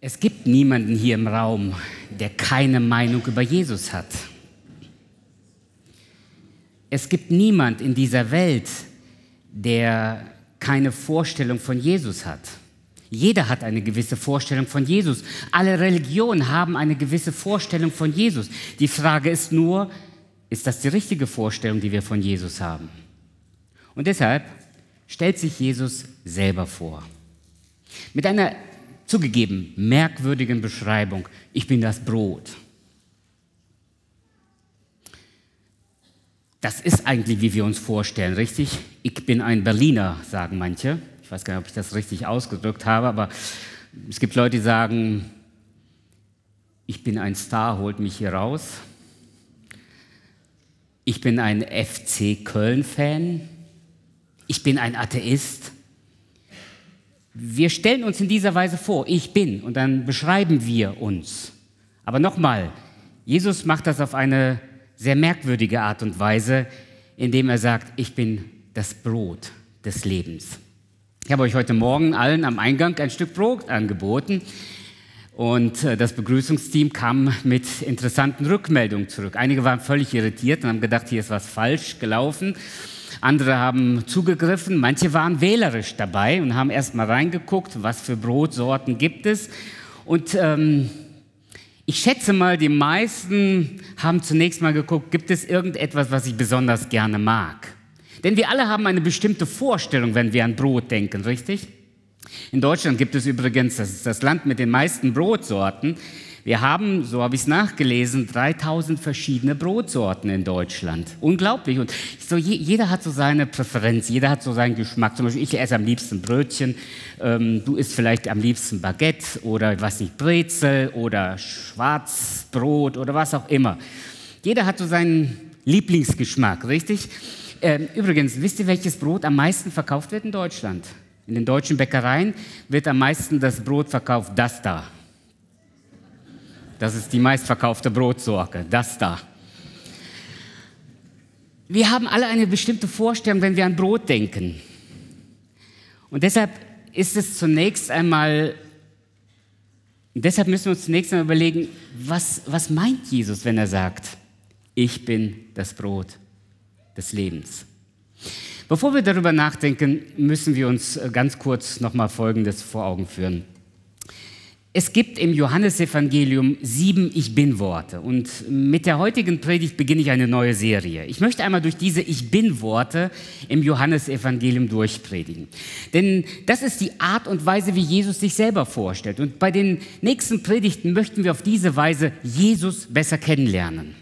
Es gibt niemanden hier im Raum, der keine Meinung über Jesus hat. Es gibt niemand in dieser Welt, der keine Vorstellung von Jesus hat. Jeder hat eine gewisse Vorstellung von Jesus. Alle Religionen haben eine gewisse Vorstellung von Jesus. Die Frage ist nur, ist das die richtige Vorstellung, die wir von Jesus haben? Und deshalb stellt sich Jesus selber vor. Mit einer zugegeben merkwürdigen Beschreibung, ich bin das Brot. Das ist eigentlich, wie wir uns vorstellen, richtig? Ich bin ein Berliner, sagen manche. Ich weiß gar nicht, ob ich das richtig ausgedrückt habe, aber es gibt Leute, die sagen, ich bin ein Star, holt mich hier raus. Ich bin ein FC Köln-Fan. Ich bin ein Atheist. Wir stellen uns in dieser Weise vor, ich bin, und dann beschreiben wir uns. Aber nochmal, Jesus macht das auf eine sehr merkwürdige Art und Weise, indem er sagt, ich bin das Brot des Lebens. Ich habe euch heute Morgen allen am Eingang ein Stück Brot angeboten und äh, das Begrüßungsteam kam mit interessanten Rückmeldungen zurück. Einige waren völlig irritiert und haben gedacht, hier ist was falsch gelaufen. Andere haben zugegriffen, manche waren wählerisch dabei und haben erst mal reingeguckt, was für Brotsorten gibt es. Und ähm, ich schätze mal, die meisten haben zunächst mal geguckt, gibt es irgendetwas, was ich besonders gerne mag? Denn wir alle haben eine bestimmte Vorstellung, wenn wir an Brot denken, richtig? In Deutschland gibt es übrigens, das ist das Land mit den meisten Brotsorten, wir haben, so habe ich es nachgelesen, 3000 verschiedene Brotsorten in Deutschland. Unglaublich. Und so, jeder hat so seine Präferenz, jeder hat so seinen Geschmack. Zum Beispiel, ich esse am liebsten Brötchen, ähm, du isst vielleicht am liebsten Baguette oder, weiß nicht, Brezel oder Schwarzbrot oder was auch immer. Jeder hat so seinen Lieblingsgeschmack, richtig? Ähm, übrigens, wisst ihr, welches Brot am meisten verkauft wird in Deutschland? In den deutschen Bäckereien wird am meisten das Brot verkauft, das da. Das ist die meistverkaufte Brotsorte, das da. Wir haben alle eine bestimmte Vorstellung, wenn wir an Brot denken. Und deshalb ist es zunächst einmal, deshalb müssen wir uns zunächst einmal überlegen, was, was meint Jesus, wenn er sagt, ich bin das Brot des Lebens. Bevor wir darüber nachdenken, müssen wir uns ganz kurz nochmal Folgendes vor Augen führen. Es gibt im Johannesevangelium sieben Ich bin-Worte und mit der heutigen Predigt beginne ich eine neue Serie. Ich möchte einmal durch diese Ich bin-Worte im Johannesevangelium durchpredigen. Denn das ist die Art und Weise, wie Jesus sich selber vorstellt. Und bei den nächsten Predigten möchten wir auf diese Weise Jesus besser kennenlernen.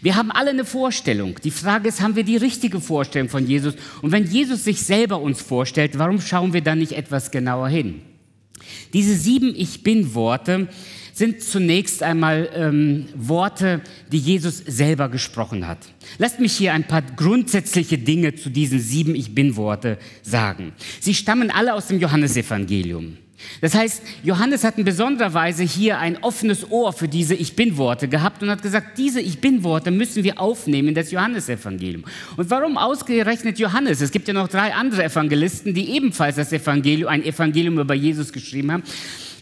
Wir haben alle eine Vorstellung. Die Frage ist, haben wir die richtige Vorstellung von Jesus? Und wenn Jesus sich selber uns vorstellt, warum schauen wir dann nicht etwas genauer hin? Diese sieben Ich bin-Worte sind zunächst einmal ähm, Worte, die Jesus selber gesprochen hat. Lasst mich hier ein paar grundsätzliche Dinge zu diesen sieben Ich bin-Worte sagen. Sie stammen alle aus dem Johannesevangelium. Das heißt, Johannes hat in besonderer Weise hier ein offenes Ohr für diese Ich bin-Worte gehabt und hat gesagt, diese Ich bin-Worte müssen wir aufnehmen in das Johannesevangelium. Und warum ausgerechnet Johannes? Es gibt ja noch drei andere Evangelisten, die ebenfalls das Evangelium, ein Evangelium über Jesus geschrieben haben.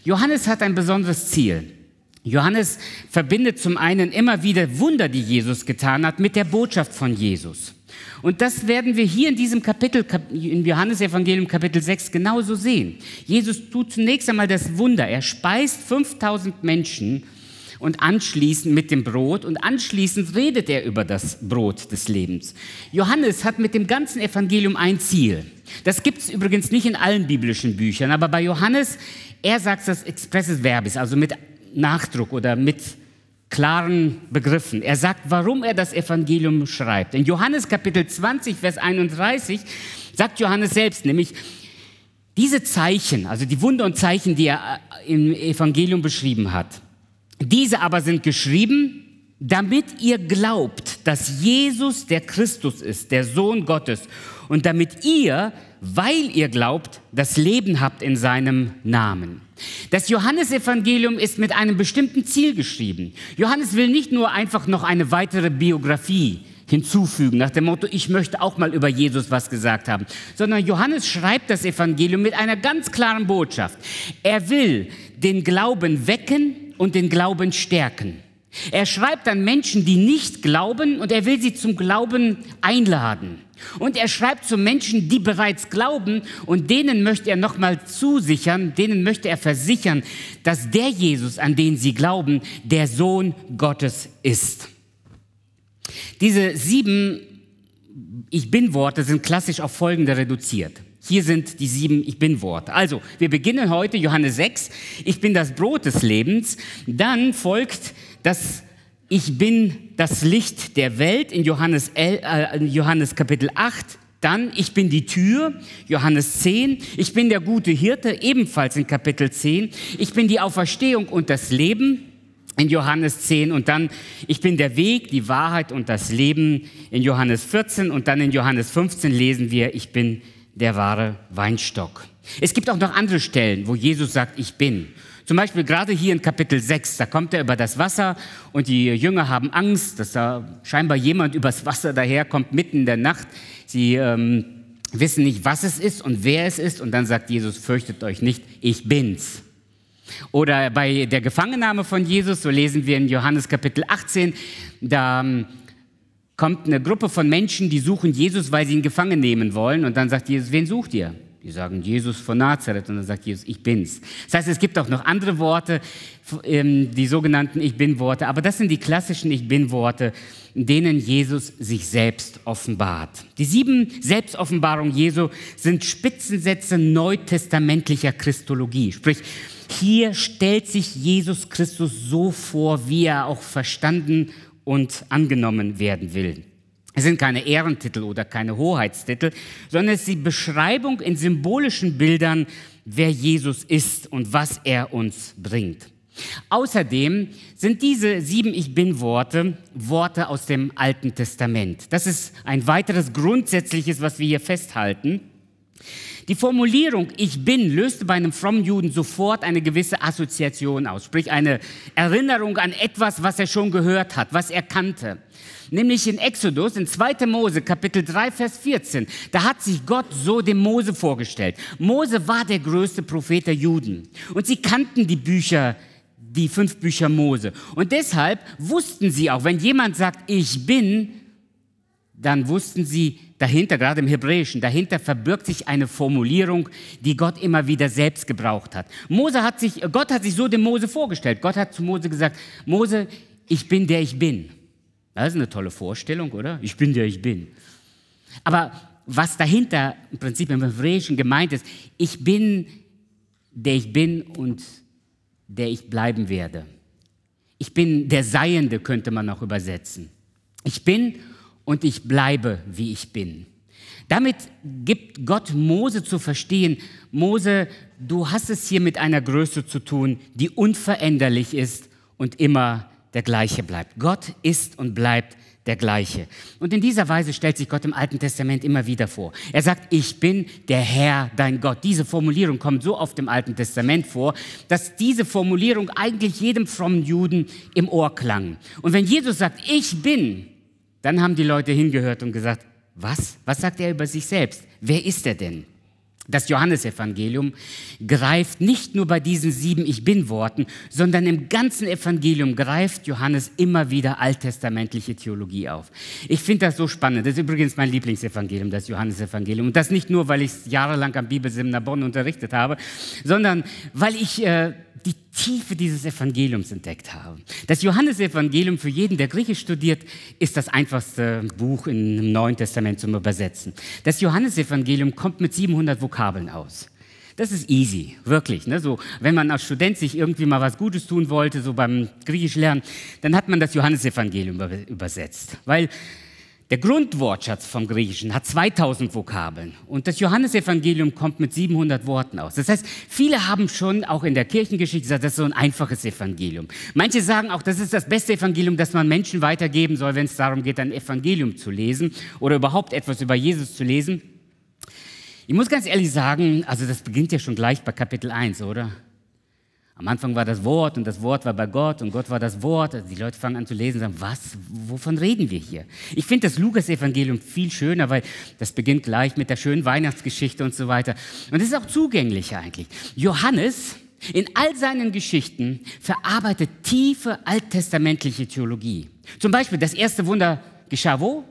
Johannes hat ein besonderes Ziel. Johannes verbindet zum einen immer wieder Wunder, die Jesus getan hat, mit der Botschaft von Jesus. Und das werden wir hier in diesem Kapitel, im Johannesevangelium Kapitel 6 genauso sehen. Jesus tut zunächst einmal das Wunder. Er speist 5000 Menschen und anschließend mit dem Brot und anschließend redet er über das Brot des Lebens. Johannes hat mit dem ganzen Evangelium ein Ziel. Das gibt es übrigens nicht in allen biblischen Büchern, aber bei Johannes, er sagt das expresses Verbis, also mit Nachdruck oder mit klaren Begriffen. Er sagt, warum er das Evangelium schreibt. In Johannes Kapitel 20, Vers 31 sagt Johannes selbst nämlich, diese Zeichen, also die Wunder und Zeichen, die er äh, im Evangelium beschrieben hat, diese aber sind geschrieben, damit ihr glaubt, dass Jesus der Christus ist, der Sohn Gottes, und damit ihr, weil ihr glaubt, das Leben habt in seinem Namen. Das Johannesevangelium ist mit einem bestimmten Ziel geschrieben. Johannes will nicht nur einfach noch eine weitere Biografie hinzufügen, nach dem Motto, ich möchte auch mal über Jesus was gesagt haben, sondern Johannes schreibt das Evangelium mit einer ganz klaren Botschaft. Er will den Glauben wecken und den Glauben stärken. Er schreibt an Menschen, die nicht glauben und er will sie zum Glauben einladen. Und er schreibt zu Menschen, die bereits glauben und denen möchte er nochmal zusichern, denen möchte er versichern, dass der Jesus, an den sie glauben, der Sohn Gottes ist. Diese sieben Ich bin-Worte sind klassisch auf folgende reduziert. Hier sind die sieben Ich bin-Worte. Also, wir beginnen heute Johannes 6. Ich bin das Brot des Lebens. Dann folgt das Ich bin das Licht der Welt in Johannes, äh, Johannes Kapitel 8. Dann, ich bin die Tür, Johannes 10. Ich bin der gute Hirte, ebenfalls in Kapitel 10. Ich bin die Auferstehung und das Leben, in Johannes 10 und dann, ich bin der Weg, die Wahrheit und das Leben in Johannes 14 und dann in Johannes 15 lesen wir, ich bin der wahre Weinstock. Es gibt auch noch andere Stellen, wo Jesus sagt, ich bin. Zum Beispiel gerade hier in Kapitel 6, da kommt er über das Wasser und die Jünger haben Angst, dass da scheinbar jemand übers Wasser daherkommt mitten in der Nacht. Sie ähm, wissen nicht, was es ist und wer es ist und dann sagt Jesus, fürchtet euch nicht, ich bin's. Oder bei der Gefangennahme von Jesus, so lesen wir in Johannes Kapitel 18, da ähm, kommt eine Gruppe von Menschen, die suchen Jesus, weil sie ihn gefangen nehmen wollen. Und dann sagt Jesus, wen sucht ihr? Die sagen Jesus von Nazareth und dann sagt Jesus, ich bin's. Das heißt, es gibt auch noch andere Worte, ähm, die sogenannten Ich bin-Worte, aber das sind die klassischen Ich bin-Worte, in denen Jesus sich selbst offenbart. Die sieben Selbstoffenbarungen Jesu sind Spitzensätze neutestamentlicher Christologie, sprich hier stellt sich Jesus Christus so vor, wie er auch verstanden und angenommen werden will. Es sind keine Ehrentitel oder keine Hoheitstitel, sondern es ist die Beschreibung in symbolischen Bildern, wer Jesus ist und was er uns bringt. Außerdem sind diese sieben Ich bin-Worte Worte aus dem Alten Testament. Das ist ein weiteres Grundsätzliches, was wir hier festhalten. Die Formulierung Ich bin löste bei einem frommen Juden sofort eine gewisse Assoziation aus, sprich eine Erinnerung an etwas, was er schon gehört hat, was er kannte. Nämlich in Exodus, in 2. Mose, Kapitel 3, Vers 14. Da hat sich Gott so dem Mose vorgestellt. Mose war der größte Prophet der Juden. Und sie kannten die Bücher die fünf Bücher Mose. Und deshalb wussten sie auch, wenn jemand sagt, ich bin, dann wussten sie, dahinter, gerade im Hebräischen, dahinter verbirgt sich eine Formulierung, die Gott immer wieder selbst gebraucht hat. Mose hat sich, Gott hat sich so dem Mose vorgestellt. Gott hat zu Mose gesagt, Mose, ich bin der ich bin. Das ist eine tolle Vorstellung, oder? Ich bin der ich bin. Aber was dahinter im Prinzip im Hebräischen gemeint ist, ich bin der ich bin und der ich bleiben werde. Ich bin der Seiende, könnte man auch übersetzen. Ich bin und ich bleibe, wie ich bin. Damit gibt Gott Mose zu verstehen, Mose, du hast es hier mit einer Größe zu tun, die unveränderlich ist und immer der gleiche bleibt. Gott ist und bleibt der gleiche. Und in dieser Weise stellt sich Gott im Alten Testament immer wieder vor. Er sagt, ich bin der Herr, dein Gott. Diese Formulierung kommt so oft im Alten Testament vor, dass diese Formulierung eigentlich jedem frommen Juden im Ohr klang. Und wenn Jesus sagt, ich bin, dann haben die Leute hingehört und gesagt, was? Was sagt er über sich selbst? Wer ist er denn? Das Johannesevangelium greift nicht nur bei diesen sieben Ich bin-Worten, sondern im ganzen Evangelium greift Johannes immer wieder alttestamentliche Theologie auf. Ich finde das so spannend. Das ist übrigens mein Lieblingsevangelium, das Johannesevangelium. Und das nicht nur, weil ich es jahrelang am Bibelseminar Bonn unterrichtet habe, sondern weil ich äh, die Tiefe dieses Evangeliums entdeckt haben. Das Johannesevangelium für jeden, der Griechisch studiert, ist das einfachste Buch im Neuen Testament zum Übersetzen. Das Johannesevangelium kommt mit 700 Vokabeln aus. Das ist easy, wirklich. Ne? So, wenn man als Student sich irgendwie mal was Gutes tun wollte, so beim Griechisch lernen, dann hat man das Johannesevangelium übersetzt. Weil der Grundwortschatz vom Griechischen hat 2000 Vokabeln und das Johannesevangelium kommt mit 700 Worten aus. Das heißt, viele haben schon auch in der Kirchengeschichte gesagt, das ist so ein einfaches Evangelium. Manche sagen auch, das ist das beste Evangelium, das man Menschen weitergeben soll, wenn es darum geht, ein Evangelium zu lesen oder überhaupt etwas über Jesus zu lesen. Ich muss ganz ehrlich sagen, also das beginnt ja schon gleich bei Kapitel 1, oder? Am Anfang war das Wort und das Wort war bei Gott und Gott war das Wort. Also die Leute fangen an zu lesen und sagen, was, wovon reden wir hier? Ich finde das Lukas-Evangelium viel schöner, weil das beginnt gleich mit der schönen Weihnachtsgeschichte und so weiter. Und es ist auch zugänglicher eigentlich. Johannes in all seinen Geschichten verarbeitet tiefe alttestamentliche Theologie. Zum Beispiel das erste Wunder geschah wo?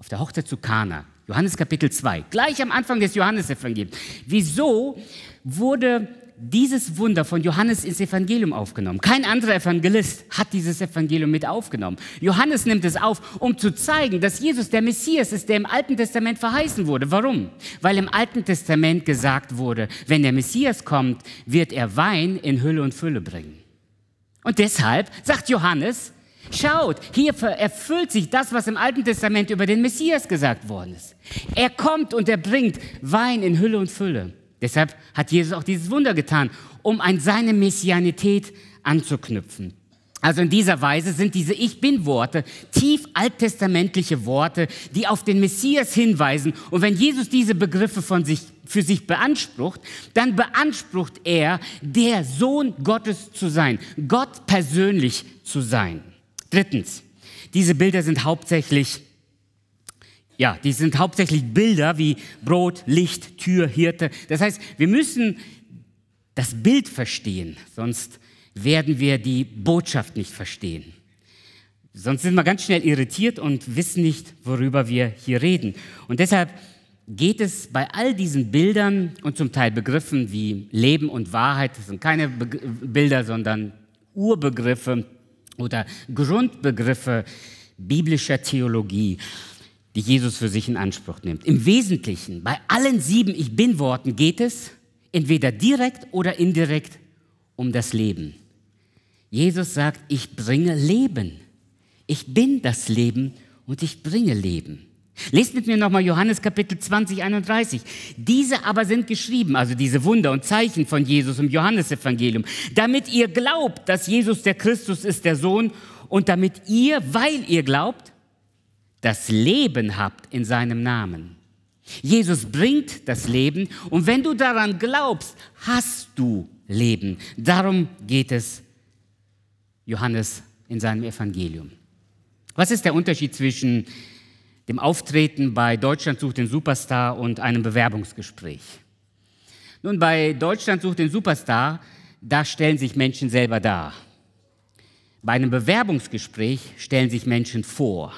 Auf der Hochzeit zu Kana. Johannes Kapitel 2, gleich am Anfang des Johannesevangeliums. Wieso wurde dieses Wunder von Johannes ins Evangelium aufgenommen. Kein anderer Evangelist hat dieses Evangelium mit aufgenommen. Johannes nimmt es auf, um zu zeigen, dass Jesus der Messias ist, der im Alten Testament verheißen wurde. Warum? Weil im Alten Testament gesagt wurde, wenn der Messias kommt, wird er Wein in Hülle und Fülle bringen. Und deshalb sagt Johannes, Schaut, hier erfüllt sich das, was im Alten Testament über den Messias gesagt worden ist. Er kommt und er bringt Wein in Hülle und Fülle. Deshalb hat Jesus auch dieses Wunder getan, um an seine Messianität anzuknüpfen. Also in dieser Weise sind diese Ich bin-Worte tief alttestamentliche Worte, die auf den Messias hinweisen. Und wenn Jesus diese Begriffe von sich, für sich beansprucht, dann beansprucht er, der Sohn Gottes zu sein, Gott persönlich zu sein. Drittens, diese Bilder sind hauptsächlich ja, die sind hauptsächlich Bilder wie Brot, Licht, Tür, Hirte. Das heißt, wir müssen das Bild verstehen, sonst werden wir die Botschaft nicht verstehen. Sonst sind wir ganz schnell irritiert und wissen nicht, worüber wir hier reden. Und deshalb geht es bei all diesen Bildern und zum Teil Begriffen wie Leben und Wahrheit, das sind keine Be Bilder, sondern Urbegriffe oder Grundbegriffe biblischer Theologie die Jesus für sich in Anspruch nimmt. Im Wesentlichen, bei allen sieben Ich bin Worten geht es entweder direkt oder indirekt um das Leben. Jesus sagt, ich bringe Leben. Ich bin das Leben und ich bringe Leben. Lest mit mir nochmal Johannes Kapitel 20, 31. Diese aber sind geschrieben, also diese Wunder und Zeichen von Jesus im Johannesevangelium, damit ihr glaubt, dass Jesus der Christus ist, der Sohn, und damit ihr, weil ihr glaubt, das Leben habt in seinem Namen. Jesus bringt das Leben und wenn du daran glaubst, hast du Leben. Darum geht es Johannes in seinem Evangelium. Was ist der Unterschied zwischen dem Auftreten bei Deutschland sucht den Superstar und einem Bewerbungsgespräch? Nun, bei Deutschland sucht den Superstar, da stellen sich Menschen selber dar. Bei einem Bewerbungsgespräch stellen sich Menschen vor.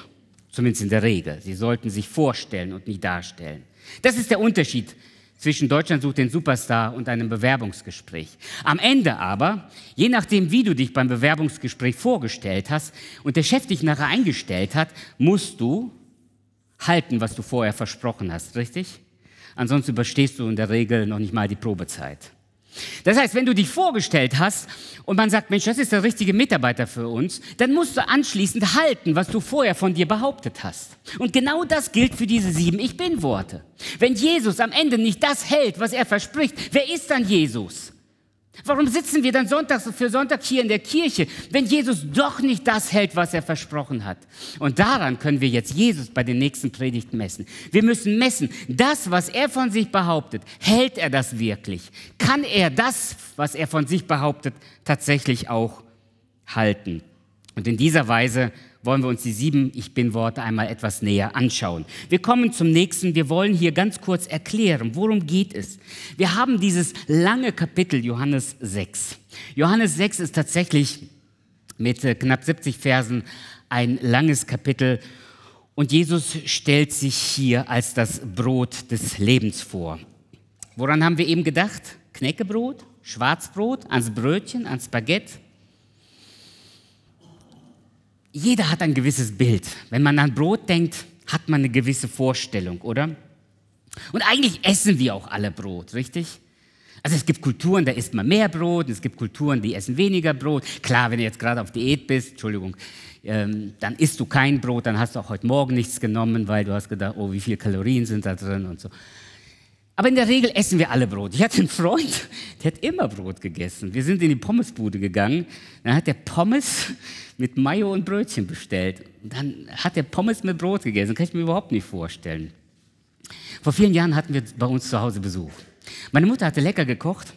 Zumindest in der Regel. Sie sollten sich vorstellen und nicht darstellen. Das ist der Unterschied zwischen Deutschland sucht den Superstar und einem Bewerbungsgespräch. Am Ende aber, je nachdem, wie du dich beim Bewerbungsgespräch vorgestellt hast und der Chef dich nachher eingestellt hat, musst du halten, was du vorher versprochen hast, richtig? Ansonsten überstehst du in der Regel noch nicht mal die Probezeit. Das heißt, wenn du dich vorgestellt hast und man sagt, Mensch, das ist der richtige Mitarbeiter für uns, dann musst du anschließend halten, was du vorher von dir behauptet hast. Und genau das gilt für diese sieben Ich bin Worte. Wenn Jesus am Ende nicht das hält, was er verspricht, wer ist dann Jesus? Warum sitzen wir dann Sonntag für Sonntag hier in der Kirche, wenn Jesus doch nicht das hält, was er versprochen hat? Und daran können wir jetzt Jesus bei den nächsten Predigten messen. Wir müssen messen, das, was er von sich behauptet, hält er das wirklich? Kann er das, was er von sich behauptet, tatsächlich auch halten? Und in dieser Weise wollen wir uns die sieben Ich bin Worte einmal etwas näher anschauen. Wir kommen zum nächsten. Wir wollen hier ganz kurz erklären, worum geht es. Wir haben dieses lange Kapitel Johannes 6. Johannes 6 ist tatsächlich mit äh, knapp 70 Versen ein langes Kapitel und Jesus stellt sich hier als das Brot des Lebens vor. Woran haben wir eben gedacht? Knäckebrot, Schwarzbrot, ans Brötchen, ans Baguette jeder hat ein gewisses Bild. Wenn man an Brot denkt, hat man eine gewisse Vorstellung, oder? Und eigentlich essen wir auch alle Brot, richtig? Also es gibt Kulturen, da isst man mehr Brot, es gibt Kulturen, die essen weniger Brot. Klar, wenn du jetzt gerade auf Diät bist, Entschuldigung, ähm, dann isst du kein Brot, dann hast du auch heute Morgen nichts genommen, weil du hast gedacht, oh, wie viele Kalorien sind da drin und so. Aber in der Regel essen wir alle Brot. Ich hatte einen Freund, der hat immer Brot gegessen. Wir sind in die Pommesbude gegangen, dann hat der Pommes mit Mayo und Brötchen bestellt. Und dann hat er Pommes mit Brot gegessen. Das kann ich mir überhaupt nicht vorstellen. Vor vielen Jahren hatten wir bei uns zu Hause Besuch. Meine Mutter hatte lecker gekocht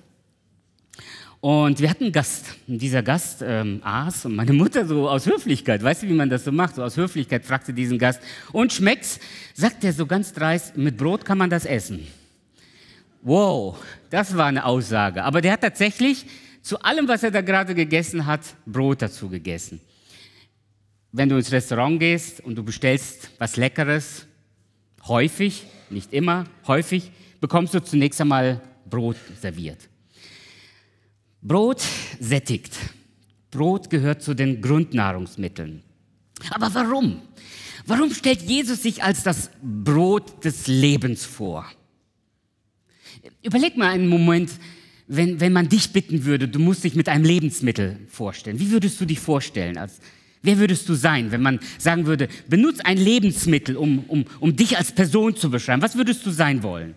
Und wir hatten einen Gast. Und dieser Gast ähm, aß und meine Mutter so aus Höflichkeit, weißt du, wie man das so macht? So aus Höflichkeit fragte diesen Gast, und schmeckt's? Sagt er so ganz dreist, mit Brot kann man das essen. Wow, das war eine Aussage. Aber der hat tatsächlich zu allem, was er da gerade gegessen hat, Brot dazu gegessen. Wenn du ins Restaurant gehst und du bestellst was Leckeres, häufig, nicht immer, häufig, bekommst du zunächst einmal Brot serviert. Brot sättigt. Brot gehört zu den Grundnahrungsmitteln. Aber warum? Warum stellt Jesus sich als das Brot des Lebens vor? Überleg mal einen Moment, wenn, wenn man dich bitten würde, du musst dich mit einem Lebensmittel vorstellen. Wie würdest du dich vorstellen? Als, wer würdest du sein, wenn man sagen würde, benutze ein Lebensmittel, um, um, um dich als Person zu beschreiben? Was würdest du sein wollen?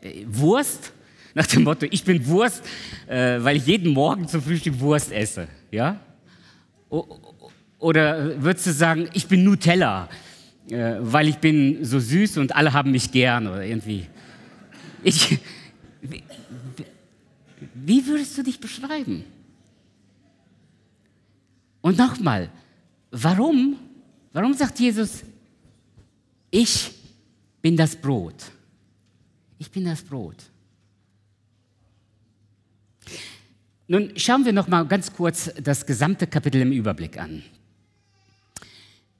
Äh, Wurst? Nach dem Motto, ich bin Wurst, äh, weil ich jeden Morgen zum Frühstück Wurst esse. Ja? Oder würdest du sagen, ich bin Nutella, äh, weil ich bin so süß und alle haben mich gern oder irgendwie. Ich, wie, wie würdest du dich beschreiben? Und nochmal, warum, warum sagt Jesus, ich bin das Brot? Ich bin das Brot. Nun schauen wir noch mal ganz kurz das gesamte Kapitel im Überblick an.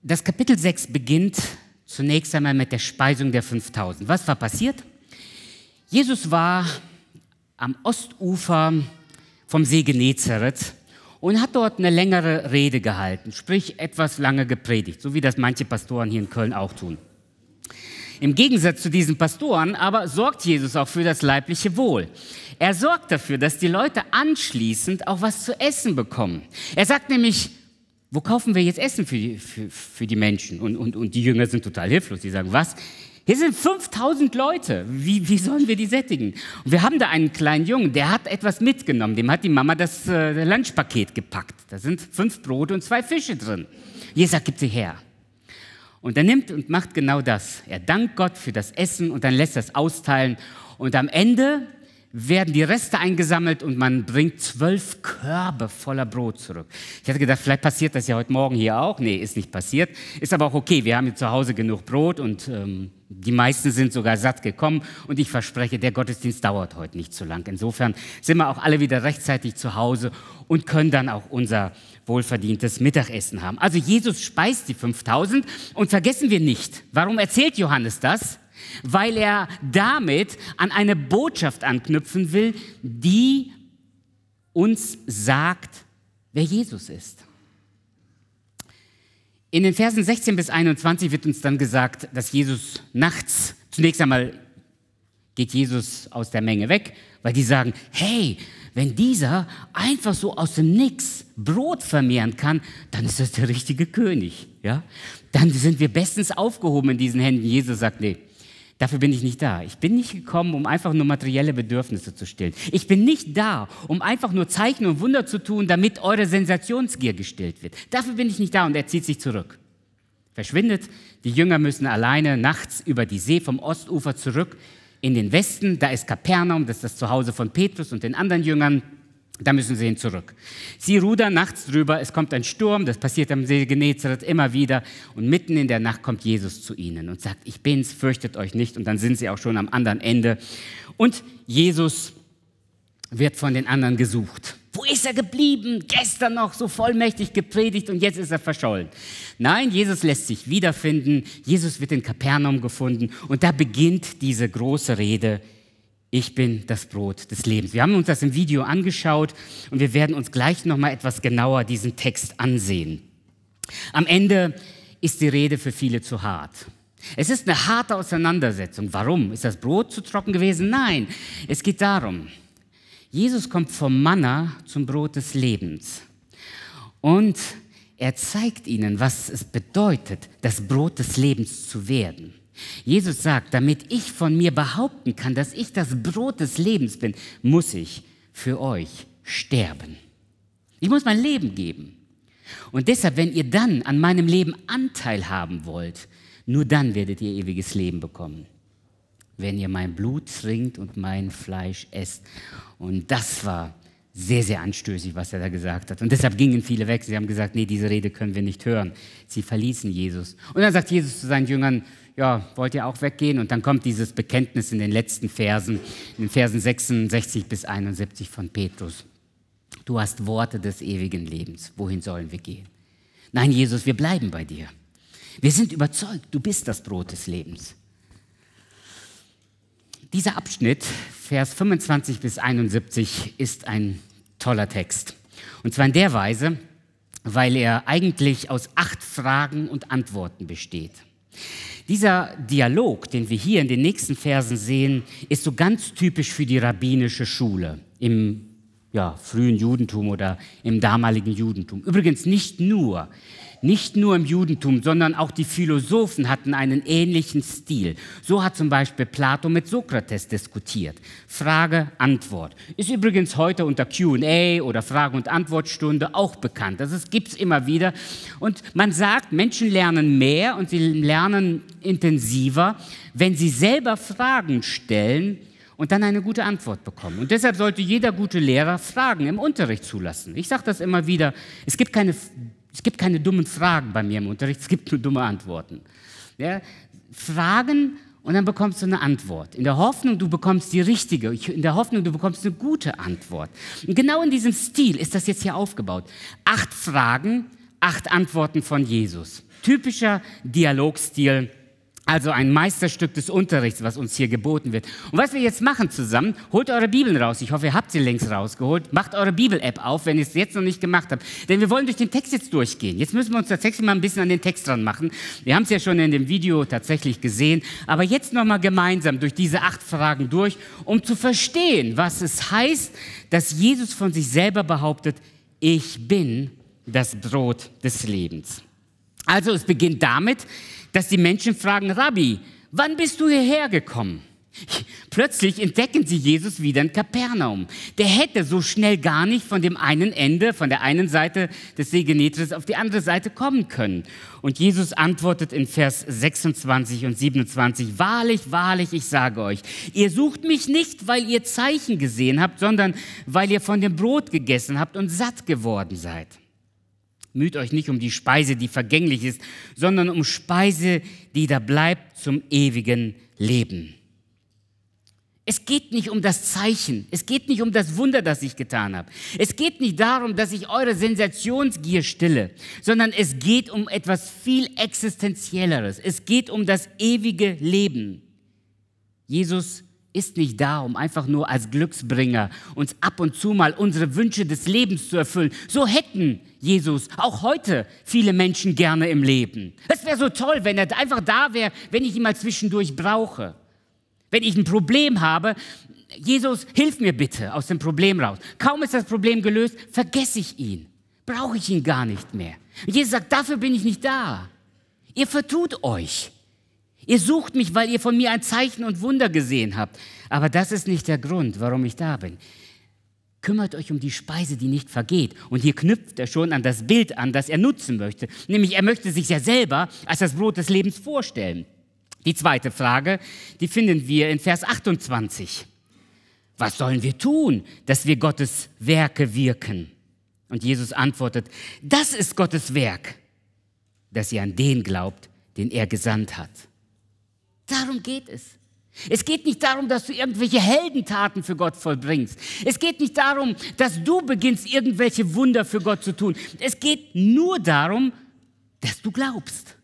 Das Kapitel 6 beginnt zunächst einmal mit der Speisung der 5000. Was war passiert? Jesus war am Ostufer vom See Genezareth und hat dort eine längere Rede gehalten, sprich etwas lange gepredigt, so wie das manche Pastoren hier in Köln auch tun. Im Gegensatz zu diesen Pastoren aber sorgt Jesus auch für das leibliche Wohl. Er sorgt dafür, dass die Leute anschließend auch was zu essen bekommen. Er sagt nämlich, wo kaufen wir jetzt Essen für die, für, für die Menschen? Und, und, und die Jünger sind total hilflos. Die sagen, was? Hier sind 5000 Leute. Wie, wie sollen wir die sättigen? Und wir haben da einen kleinen Jungen, der hat etwas mitgenommen. Dem hat die Mama das äh, Lunchpaket gepackt. Da sind fünf Brote und zwei Fische drin. Jesus gibt sie her. Und er nimmt und macht genau das. Er dankt Gott für das Essen und dann lässt er es austeilen. Und am Ende werden die Reste eingesammelt und man bringt zwölf Körbe voller Brot zurück. Ich hatte gedacht, vielleicht passiert das ja heute Morgen hier auch. Nee, ist nicht passiert. Ist aber auch okay. Wir haben hier zu Hause genug Brot und ähm, die meisten sind sogar satt gekommen. Und ich verspreche, der Gottesdienst dauert heute nicht so lang. Insofern sind wir auch alle wieder rechtzeitig zu Hause und können dann auch unser wohlverdientes Mittagessen haben. Also Jesus speist die 5000 und vergessen wir nicht. Warum erzählt Johannes das? weil er damit an eine Botschaft anknüpfen will, die uns sagt, wer Jesus ist. In den Versen 16 bis 21 wird uns dann gesagt, dass Jesus nachts, zunächst einmal geht Jesus aus der Menge weg, weil die sagen, hey, wenn dieser einfach so aus dem Nix Brot vermehren kann, dann ist das der richtige König. Ja? Dann sind wir bestens aufgehoben in diesen Händen. Jesus sagt, nee, Dafür bin ich nicht da. Ich bin nicht gekommen, um einfach nur materielle Bedürfnisse zu stillen. Ich bin nicht da, um einfach nur Zeichen und Wunder zu tun, damit eure Sensationsgier gestillt wird. Dafür bin ich nicht da und er zieht sich zurück. Verschwindet. Die Jünger müssen alleine nachts über die See vom Ostufer zurück in den Westen. Da ist Kapernaum, das ist das Zuhause von Petrus und den anderen Jüngern. Da müssen sie hin zurück. Sie rudern nachts drüber, es kommt ein Sturm, das passiert am See Genezareth immer wieder. Und mitten in der Nacht kommt Jesus zu ihnen und sagt, ich bin's, fürchtet euch nicht. Und dann sind sie auch schon am anderen Ende. Und Jesus wird von den anderen gesucht. Wo ist er geblieben? Gestern noch so vollmächtig gepredigt und jetzt ist er verschollen. Nein, Jesus lässt sich wiederfinden. Jesus wird in Kapernaum gefunden und da beginnt diese große Rede ich bin das Brot des Lebens. Wir haben uns das im Video angeschaut und wir werden uns gleich noch mal etwas genauer diesen Text ansehen. Am Ende ist die Rede für viele zu hart. Es ist eine harte Auseinandersetzung. Warum? Ist das Brot zu trocken gewesen? Nein, es geht darum, Jesus kommt vom Manna zum Brot des Lebens. Und er zeigt ihnen, was es bedeutet, das Brot des Lebens zu werden. Jesus sagt, damit ich von mir behaupten kann, dass ich das Brot des Lebens bin, muss ich für euch sterben. Ich muss mein Leben geben. Und deshalb, wenn ihr dann an meinem Leben Anteil haben wollt, nur dann werdet ihr ewiges Leben bekommen. wenn ihr mein Blut trinkt und mein Fleisch esst. Und das war sehr, sehr anstößig, was er da gesagt hat. Und deshalb gingen viele weg. Sie haben gesagt, nee, diese Rede können wir nicht hören. Sie verließen Jesus. Und dann sagt Jesus zu seinen Jüngern, ja, wollt ihr auch weggehen? Und dann kommt dieses Bekenntnis in den letzten Versen, in den Versen 66 bis 71 von Petrus. Du hast Worte des ewigen Lebens. Wohin sollen wir gehen? Nein, Jesus, wir bleiben bei dir. Wir sind überzeugt, du bist das Brot des Lebens. Dieser Abschnitt, Vers 25 bis 71, ist ein toller Text. Und zwar in der Weise, weil er eigentlich aus acht Fragen und Antworten besteht. Dieser Dialog, den wir hier in den nächsten Versen sehen, ist so ganz typisch für die rabbinische Schule im ja, frühen Judentum oder im damaligen Judentum. Übrigens nicht nur, nicht nur im Judentum, sondern auch die Philosophen hatten einen ähnlichen Stil. So hat zum Beispiel Plato mit Sokrates diskutiert. Frage, Antwort. Ist übrigens heute unter QA oder Frage- und Antwortstunde auch bekannt. Das gibt es immer wieder. Und man sagt, Menschen lernen mehr und sie lernen intensiver, wenn sie selber Fragen stellen und dann eine gute Antwort bekommen. Und deshalb sollte jeder gute Lehrer Fragen im Unterricht zulassen. Ich sage das immer wieder, es gibt, keine, es gibt keine dummen Fragen bei mir im Unterricht, es gibt nur dumme Antworten. Ja? Fragen und dann bekommst du eine Antwort. In der Hoffnung, du bekommst die richtige, in der Hoffnung, du bekommst eine gute Antwort. Und genau in diesem Stil ist das jetzt hier aufgebaut. Acht Fragen, acht Antworten von Jesus. Typischer Dialogstil also ein Meisterstück des Unterrichts, was uns hier geboten wird. Und was wir jetzt machen zusammen, holt eure Bibeln raus. Ich hoffe, ihr habt sie längst rausgeholt. Macht eure Bibel-App auf, wenn ihr es jetzt noch nicht gemacht habt. Denn wir wollen durch den Text jetzt durchgehen. Jetzt müssen wir uns tatsächlich mal ein bisschen an den Text dran machen. Wir haben es ja schon in dem Video tatsächlich gesehen. Aber jetzt nochmal gemeinsam durch diese acht Fragen durch, um zu verstehen, was es heißt, dass Jesus von sich selber behauptet, ich bin das Brot des Lebens. Also es beginnt damit, dass die Menschen fragen, Rabbi, wann bist du hierher gekommen? Plötzlich entdecken sie Jesus wieder in Kapernaum. Der hätte so schnell gar nicht von dem einen Ende, von der einen Seite des See Genezareth auf die andere Seite kommen können. Und Jesus antwortet in Vers 26 und 27, Wahrlich, wahrlich, ich sage euch, ihr sucht mich nicht, weil ihr Zeichen gesehen habt, sondern weil ihr von dem Brot gegessen habt und satt geworden seid. Müht euch nicht um die Speise, die vergänglich ist, sondern um Speise, die da bleibt zum ewigen Leben. Es geht nicht um das Zeichen, es geht nicht um das Wunder, das ich getan habe. Es geht nicht darum, dass ich eure Sensationsgier stille, sondern es geht um etwas viel Existenzielleres. Es geht um das ewige Leben. Jesus ist nicht da, um einfach nur als Glücksbringer uns ab und zu mal unsere Wünsche des Lebens zu erfüllen. So hätten Jesus auch heute viele Menschen gerne im Leben. Es wäre so toll, wenn er einfach da wäre, wenn ich ihn mal zwischendurch brauche. Wenn ich ein Problem habe, Jesus, hilf mir bitte aus dem Problem raus. Kaum ist das Problem gelöst, vergesse ich ihn. Brauche ich ihn gar nicht mehr. Und Jesus sagt, dafür bin ich nicht da. Ihr vertut euch. Ihr sucht mich, weil ihr von mir ein Zeichen und Wunder gesehen habt. Aber das ist nicht der Grund, warum ich da bin. Kümmert euch um die Speise, die nicht vergeht. Und hier knüpft er schon an das Bild an, das er nutzen möchte. Nämlich er möchte sich ja selber als das Brot des Lebens vorstellen. Die zweite Frage, die finden wir in Vers 28. Was sollen wir tun, dass wir Gottes Werke wirken? Und Jesus antwortet, das ist Gottes Werk, dass ihr an den glaubt, den er gesandt hat. Darum geht es. Es geht nicht darum, dass du irgendwelche Heldentaten für Gott vollbringst. Es geht nicht darum, dass du beginnst, irgendwelche Wunder für Gott zu tun. Es geht nur darum, dass du glaubst.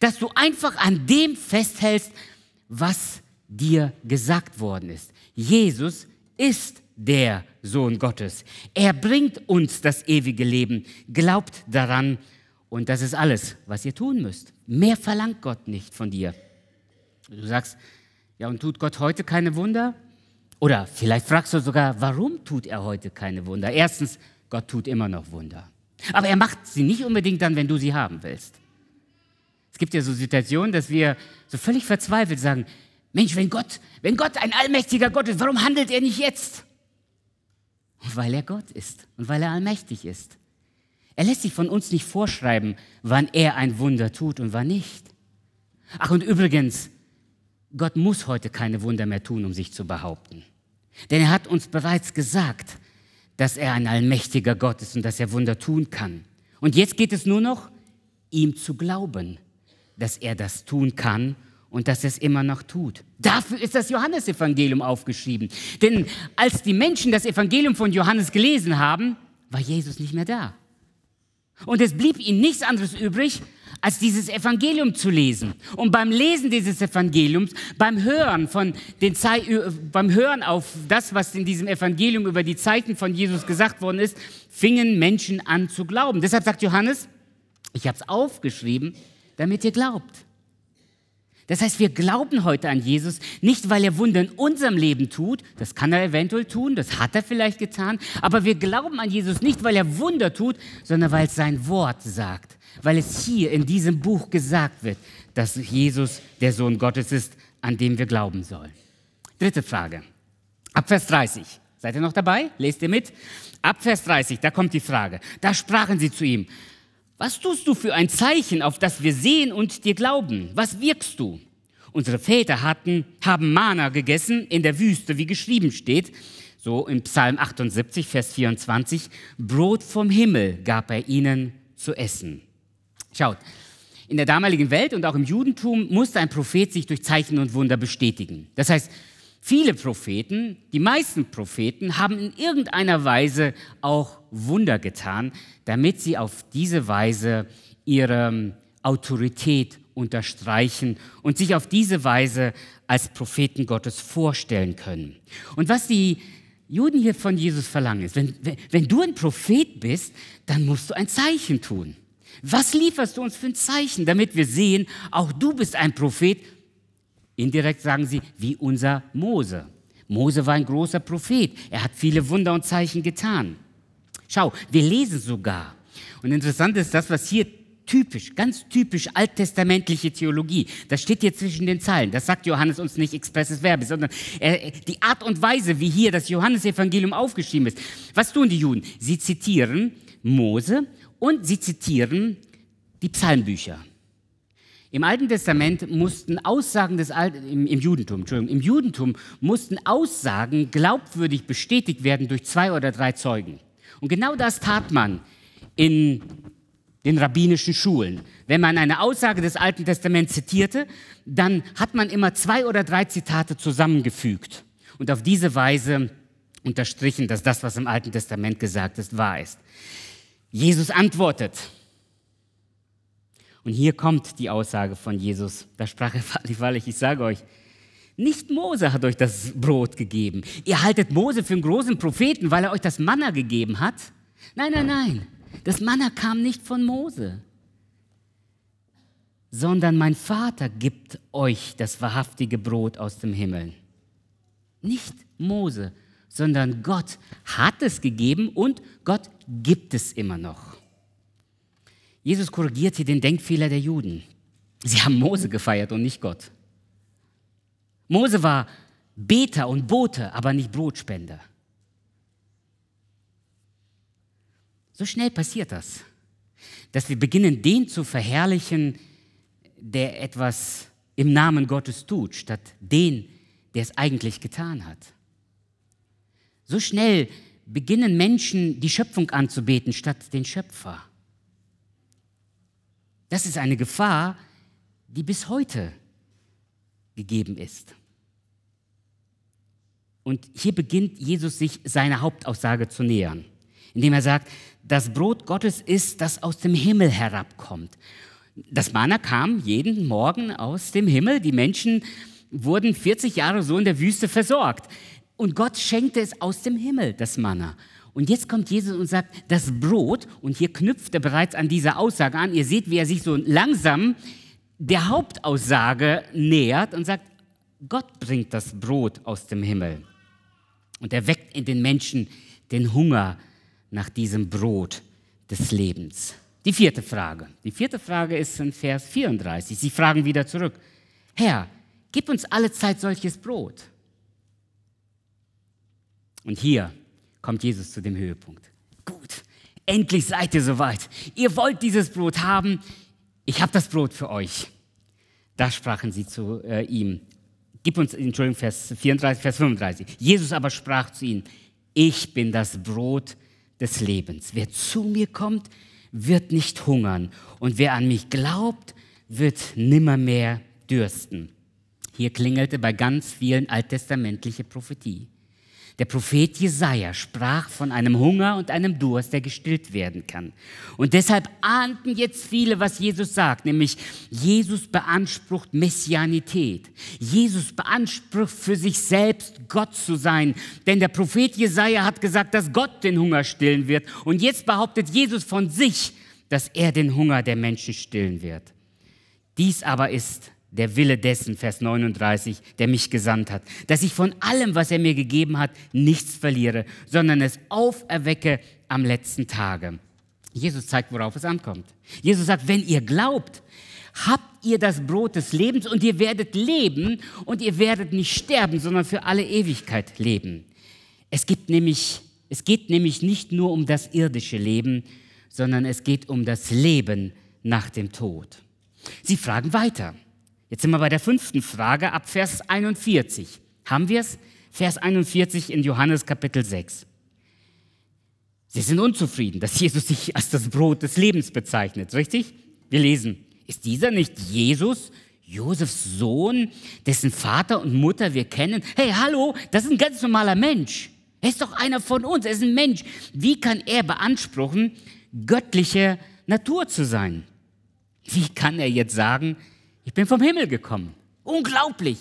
Dass du einfach an dem festhältst, was dir gesagt worden ist. Jesus ist der Sohn Gottes. Er bringt uns das ewige Leben. Glaubt daran und das ist alles, was ihr tun müsst. Mehr verlangt Gott nicht von dir. Du sagst, ja, und tut Gott heute keine Wunder? Oder vielleicht fragst du sogar, warum tut er heute keine Wunder? Erstens, Gott tut immer noch Wunder. Aber er macht sie nicht unbedingt dann, wenn du sie haben willst. Es gibt ja so Situationen, dass wir so völlig verzweifelt sagen, Mensch, wenn Gott, wenn Gott ein allmächtiger Gott ist, warum handelt er nicht jetzt? Weil er Gott ist und weil er allmächtig ist. Er lässt sich von uns nicht vorschreiben, wann er ein Wunder tut und wann nicht. Ach, und übrigens, Gott muss heute keine Wunder mehr tun, um sich zu behaupten. Denn er hat uns bereits gesagt, dass er ein allmächtiger Gott ist und dass er Wunder tun kann. Und jetzt geht es nur noch, ihm zu glauben, dass er das tun kann und dass er es immer noch tut. Dafür ist das Johannesevangelium aufgeschrieben. Denn als die Menschen das Evangelium von Johannes gelesen haben, war Jesus nicht mehr da. Und es blieb ihnen nichts anderes übrig, als dieses Evangelium zu lesen. Und beim Lesen dieses Evangeliums, beim Hören, von den Zei beim Hören auf das, was in diesem Evangelium über die Zeiten von Jesus gesagt worden ist, fingen Menschen an zu glauben. Deshalb sagt Johannes, ich habe es aufgeschrieben, damit ihr glaubt. Das heißt, wir glauben heute an Jesus, nicht weil er Wunder in unserem Leben tut, das kann er eventuell tun, das hat er vielleicht getan, aber wir glauben an Jesus nicht, weil er Wunder tut, sondern weil es sein Wort sagt, weil es hier in diesem Buch gesagt wird, dass Jesus der Sohn Gottes ist, an dem wir glauben sollen. Dritte Frage. Ab Vers 30. Seid ihr noch dabei? Lest ihr mit? Ab Vers 30, da kommt die Frage. Da sprachen sie zu ihm, was tust du für ein Zeichen, auf das wir sehen und dir glauben? Was wirkst du? Unsere Väter hatten, haben Mana gegessen in der Wüste, wie geschrieben steht, so im Psalm 78, Vers 24, Brot vom Himmel gab er ihnen zu essen. Schaut, in der damaligen Welt und auch im Judentum musste ein Prophet sich durch Zeichen und Wunder bestätigen. Das heißt, Viele Propheten, die meisten Propheten, haben in irgendeiner Weise auch Wunder getan, damit sie auf diese Weise ihre Autorität unterstreichen und sich auf diese Weise als Propheten Gottes vorstellen können. Und was die Juden hier von Jesus verlangen ist, wenn, wenn du ein Prophet bist, dann musst du ein Zeichen tun. Was lieferst du uns für ein Zeichen, damit wir sehen, auch du bist ein Prophet Indirekt sagen sie, wie unser Mose. Mose war ein großer Prophet. Er hat viele Wunder und Zeichen getan. Schau, wir lesen sogar. Und interessant ist das, was hier typisch, ganz typisch alttestamentliche Theologie. Das steht hier zwischen den Zeilen. Das sagt Johannes uns nicht expresses Verbes, sondern die Art und Weise, wie hier das Johannesevangelium aufgeschrieben ist. Was tun die Juden? Sie zitieren Mose und sie zitieren die Psalmbücher. Im Alten Testament mussten Aussagen des Alten, im, im Judentum, Entschuldigung, im Judentum mussten Aussagen glaubwürdig bestätigt werden durch zwei oder drei Zeugen. Und genau das tat man in den rabbinischen Schulen. Wenn man eine Aussage des Alten Testaments zitierte, dann hat man immer zwei oder drei Zitate zusammengefügt und auf diese Weise unterstrichen, dass das, was im Alten Testament gesagt ist, wahr ist. Jesus antwortet, und hier kommt die Aussage von Jesus. Da sprach er wahrlich, ich sage euch, nicht Mose hat euch das Brot gegeben. Ihr haltet Mose für einen großen Propheten, weil er euch das Manna gegeben hat. Nein, nein, nein. Das Manna kam nicht von Mose, sondern mein Vater gibt euch das wahrhaftige Brot aus dem Himmel. Nicht Mose, sondern Gott hat es gegeben und Gott gibt es immer noch. Jesus korrigiert hier den Denkfehler der Juden. Sie haben Mose gefeiert und nicht Gott. Mose war Beter und Bote, aber nicht Brotspender. So schnell passiert das, dass wir beginnen, den zu verherrlichen, der etwas im Namen Gottes tut, statt den, der es eigentlich getan hat. So schnell beginnen Menschen, die Schöpfung anzubeten, statt den Schöpfer. Das ist eine Gefahr, die bis heute gegeben ist. Und hier beginnt Jesus sich seiner Hauptaussage zu nähern, indem er sagt, das Brot Gottes ist, das aus dem Himmel herabkommt. Das Manna kam jeden Morgen aus dem Himmel. Die Menschen wurden 40 Jahre so in der Wüste versorgt. Und Gott schenkte es aus dem Himmel, das Manna. Und jetzt kommt Jesus und sagt, das Brot, und hier knüpft er bereits an diese Aussage an, ihr seht, wie er sich so langsam der Hauptaussage nähert und sagt, Gott bringt das Brot aus dem Himmel. Und er weckt in den Menschen den Hunger nach diesem Brot des Lebens. Die vierte Frage. Die vierte Frage ist in Vers 34. Sie fragen wieder zurück, Herr, gib uns alle Zeit solches Brot. Und hier kommt Jesus zu dem Höhepunkt. Gut, endlich seid ihr soweit. Ihr wollt dieses Brot haben. Ich habe das Brot für euch. Da sprachen sie zu äh, ihm. gib uns, Entschuldigung, Vers 34, Vers 35. Jesus aber sprach zu ihnen, ich bin das Brot des Lebens. Wer zu mir kommt, wird nicht hungern und wer an mich glaubt, wird nimmermehr dürsten. Hier klingelte bei ganz vielen alttestamentliche Prophetie. Der Prophet Jesaja sprach von einem Hunger und einem Durst, der gestillt werden kann. Und deshalb ahnten jetzt viele, was Jesus sagt, nämlich Jesus beansprucht Messianität. Jesus beansprucht für sich selbst Gott zu sein. Denn der Prophet Jesaja hat gesagt, dass Gott den Hunger stillen wird. Und jetzt behauptet Jesus von sich, dass er den Hunger der Menschen stillen wird. Dies aber ist der Wille dessen, Vers 39, der mich gesandt hat, dass ich von allem, was er mir gegeben hat, nichts verliere, sondern es auferwecke am letzten Tage. Jesus zeigt, worauf es ankommt. Jesus sagt, wenn ihr glaubt, habt ihr das Brot des Lebens und ihr werdet leben und ihr werdet nicht sterben, sondern für alle Ewigkeit leben. Es, gibt nämlich, es geht nämlich nicht nur um das irdische Leben, sondern es geht um das Leben nach dem Tod. Sie fragen weiter. Jetzt sind wir bei der fünften Frage ab Vers 41. Haben wir es? Vers 41 in Johannes Kapitel 6. Sie sind unzufrieden, dass Jesus sich als das Brot des Lebens bezeichnet, richtig? Wir lesen, ist dieser nicht Jesus, Josefs Sohn, dessen Vater und Mutter wir kennen? Hey, hallo, das ist ein ganz normaler Mensch. Er ist doch einer von uns, er ist ein Mensch. Wie kann er beanspruchen, göttliche Natur zu sein? Wie kann er jetzt sagen, ich bin vom Himmel gekommen. Unglaublich.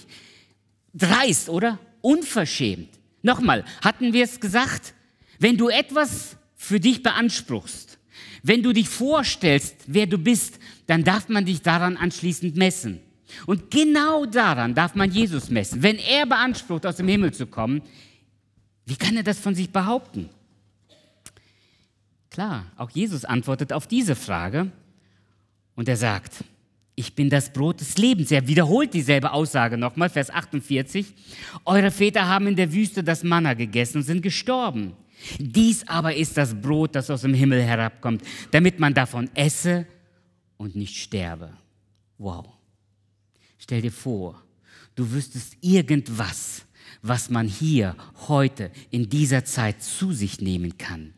Dreist, oder? Unverschämt. Nochmal, hatten wir es gesagt? Wenn du etwas für dich beanspruchst, wenn du dich vorstellst, wer du bist, dann darf man dich daran anschließend messen. Und genau daran darf man Jesus messen. Wenn er beansprucht, aus dem Himmel zu kommen, wie kann er das von sich behaupten? Klar, auch Jesus antwortet auf diese Frage und er sagt, ich bin das Brot des Lebens. Er wiederholt dieselbe Aussage nochmal, Vers 48. Eure Väter haben in der Wüste das Manna gegessen und sind gestorben. Dies aber ist das Brot, das aus dem Himmel herabkommt, damit man davon esse und nicht sterbe. Wow. Stell dir vor, du wüsstest irgendwas, was man hier, heute, in dieser Zeit zu sich nehmen kann,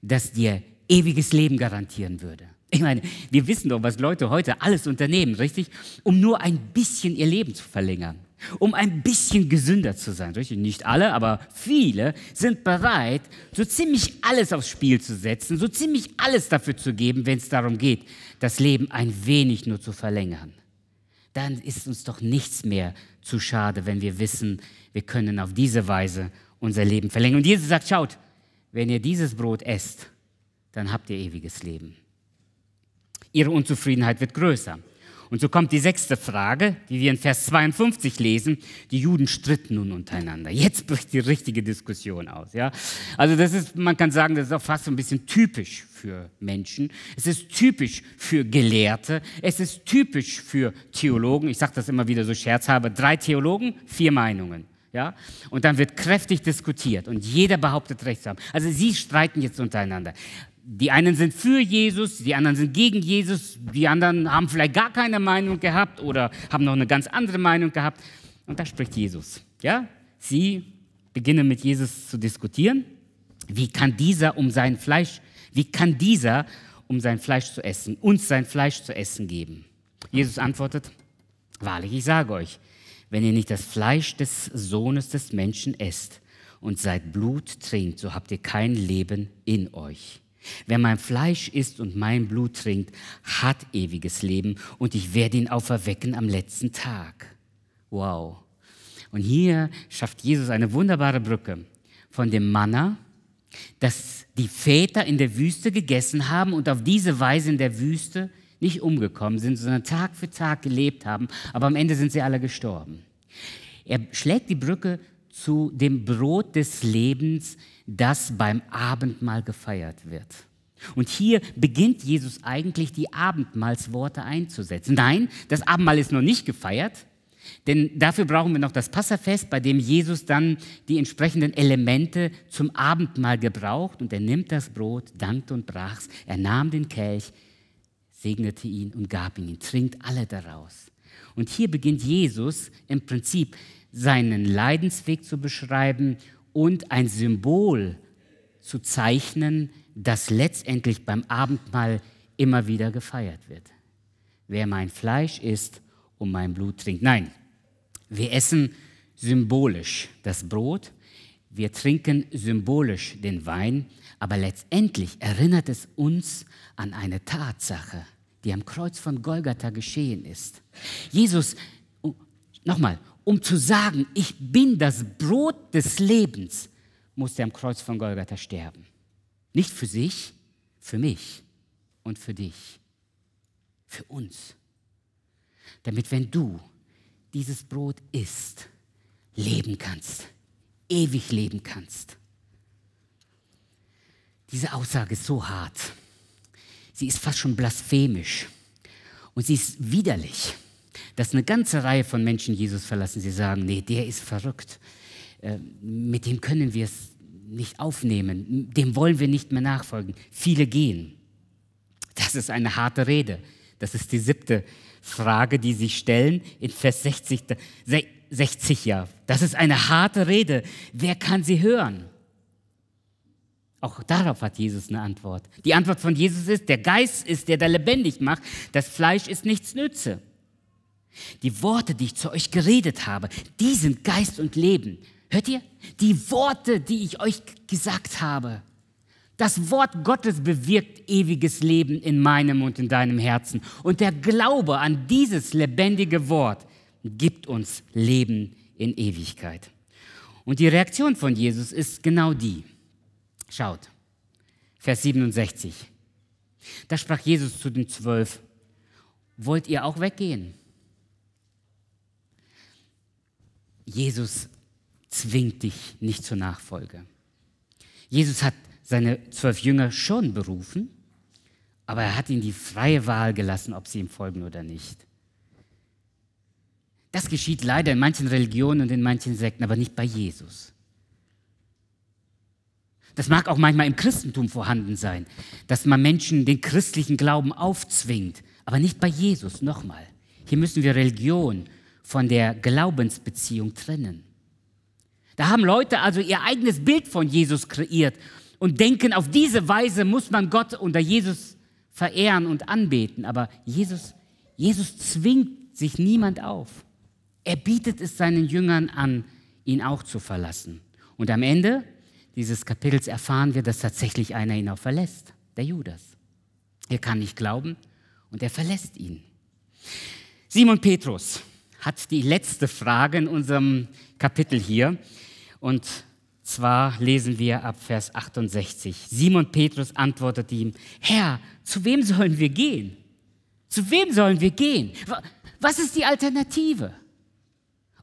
das dir ewiges Leben garantieren würde. Ich meine, wir wissen doch, was Leute heute alles unternehmen, richtig? Um nur ein bisschen ihr Leben zu verlängern, um ein bisschen gesünder zu sein, richtig? Nicht alle, aber viele sind bereit, so ziemlich alles aufs Spiel zu setzen, so ziemlich alles dafür zu geben, wenn es darum geht, das Leben ein wenig nur zu verlängern. Dann ist uns doch nichts mehr zu schade, wenn wir wissen, wir können auf diese Weise unser Leben verlängern. Und Jesus sagt, schaut, wenn ihr dieses Brot esst, dann habt ihr ewiges Leben. Ihre Unzufriedenheit wird größer. Und so kommt die sechste Frage, die wir in Vers 52 lesen. Die Juden stritten nun untereinander. Jetzt bricht die richtige Diskussion aus. Ja? Also das ist, man kann sagen, das ist auch fast so ein bisschen typisch für Menschen. Es ist typisch für Gelehrte. Es ist typisch für Theologen. Ich sage das immer wieder so scherzhalber. Drei Theologen, vier Meinungen. Ja? Und dann wird kräftig diskutiert und jeder behauptet Recht zu haben. Also sie streiten jetzt untereinander die einen sind für Jesus, die anderen sind gegen Jesus, die anderen haben vielleicht gar keine Meinung gehabt oder haben noch eine ganz andere Meinung gehabt. Und da spricht Jesus. Ja? Sie beginnen mit Jesus zu diskutieren. Wie kann dieser um sein Fleisch, wie kann dieser um sein Fleisch zu essen, uns sein Fleisch zu essen geben? Jesus antwortet, wahrlich, ich sage euch, wenn ihr nicht das Fleisch des Sohnes des Menschen esst und seid Blut trinkt, so habt ihr kein Leben in euch. Wer mein Fleisch isst und mein Blut trinkt, hat ewiges Leben und ich werde ihn auferwecken am letzten Tag. Wow. Und hier schafft Jesus eine wunderbare Brücke von dem Manna, das die Väter in der Wüste gegessen haben und auf diese Weise in der Wüste nicht umgekommen sind, sondern Tag für Tag gelebt haben, aber am Ende sind sie alle gestorben. Er schlägt die Brücke zu dem Brot des Lebens, das beim Abendmahl gefeiert wird. Und hier beginnt Jesus eigentlich die Abendmahlsworte einzusetzen. Nein, das Abendmahl ist noch nicht gefeiert, denn dafür brauchen wir noch das Passafest, bei dem Jesus dann die entsprechenden Elemente zum Abendmahl gebraucht und er nimmt das Brot, dankte und brach's, er nahm den Kelch, segnete ihn und gab ihn, trinkt alle daraus. Und hier beginnt Jesus im Prinzip seinen Leidensweg zu beschreiben und ein Symbol zu zeichnen, das letztendlich beim Abendmahl immer wieder gefeiert wird. Wer mein Fleisch isst und mein Blut trinkt. Nein, wir essen symbolisch das Brot, wir trinken symbolisch den Wein, aber letztendlich erinnert es uns an eine Tatsache, die am Kreuz von Golgatha geschehen ist. Jesus, nochmal, um zu sagen, ich bin das Brot des Lebens, musste er am Kreuz von Golgatha sterben. Nicht für sich, für mich und für dich, für uns. Damit wenn du dieses Brot isst, leben kannst, ewig leben kannst. Diese Aussage ist so hart. Sie ist fast schon blasphemisch. Und sie ist widerlich, dass eine ganze Reihe von Menschen Jesus verlassen. Sie sagen, nee, der ist verrückt. Äh, mit dem können wir es nicht aufnehmen. Dem wollen wir nicht mehr nachfolgen. Viele gehen. Das ist eine harte Rede. Das ist die siebte Frage, die Sie stellen in Vers 60. 60 ja. Das ist eine harte Rede. Wer kann sie hören? Auch darauf hat Jesus eine Antwort. Die Antwort von Jesus ist, der Geist ist, der da lebendig macht, das Fleisch ist nichts nütze. Die Worte, die ich zu euch geredet habe, die sind Geist und Leben. Hört ihr? Die Worte, die ich euch gesagt habe. Das Wort Gottes bewirkt ewiges Leben in meinem und in deinem Herzen. Und der Glaube an dieses lebendige Wort gibt uns Leben in Ewigkeit. Und die Reaktion von Jesus ist genau die. Schaut, Vers 67. Da sprach Jesus zu den Zwölf, wollt ihr auch weggehen? Jesus zwingt dich nicht zur Nachfolge. Jesus hat seine zwölf Jünger schon berufen, aber er hat ihnen die freie Wahl gelassen, ob sie ihm folgen oder nicht. Das geschieht leider in manchen Religionen und in manchen Sekten, aber nicht bei Jesus. Das mag auch manchmal im Christentum vorhanden sein, dass man Menschen den christlichen Glauben aufzwingt, aber nicht bei Jesus. Nochmal, hier müssen wir Religion von der Glaubensbeziehung trennen. Da haben Leute also ihr eigenes Bild von Jesus kreiert und denken, auf diese Weise muss man Gott unter Jesus verehren und anbeten. Aber Jesus, Jesus zwingt sich niemand auf. Er bietet es seinen Jüngern an, ihn auch zu verlassen. Und am Ende dieses Kapitels erfahren wir, dass tatsächlich einer ihn auch verlässt, der Judas. Er kann nicht glauben und er verlässt ihn. Simon Petrus hat die letzte Frage in unserem Kapitel hier und zwar lesen wir ab Vers 68. Simon Petrus antwortet ihm, Herr, zu wem sollen wir gehen? Zu wem sollen wir gehen? Was ist die Alternative?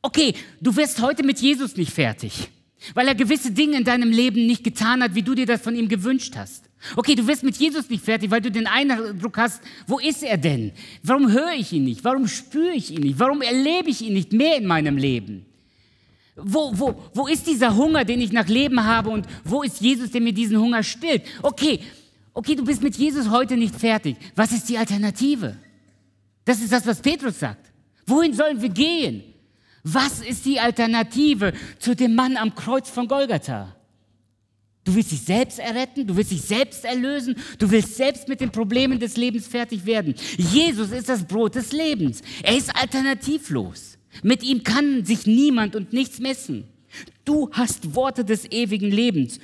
Okay, du wirst heute mit Jesus nicht fertig, weil er gewisse Dinge in deinem Leben nicht getan hat, wie du dir das von ihm gewünscht hast. Okay, du wirst mit Jesus nicht fertig, weil du den Eindruck hast, wo ist er denn? Warum höre ich ihn nicht? Warum spüre ich ihn nicht? Warum erlebe ich ihn nicht mehr in meinem Leben? Wo, wo, wo ist dieser Hunger, den ich nach Leben habe und wo ist Jesus, der mir diesen Hunger stillt? Okay, okay, du bist mit Jesus heute nicht fertig. Was ist die Alternative? Das ist das, was Petrus sagt. Wohin sollen wir gehen? Was ist die Alternative zu dem Mann am Kreuz von Golgatha? Du willst dich selbst erretten, du willst dich selbst erlösen, du willst selbst mit den Problemen des Lebens fertig werden. Jesus ist das Brot des Lebens. Er ist alternativlos. Mit ihm kann sich niemand und nichts messen. Du hast Worte des ewigen Lebens.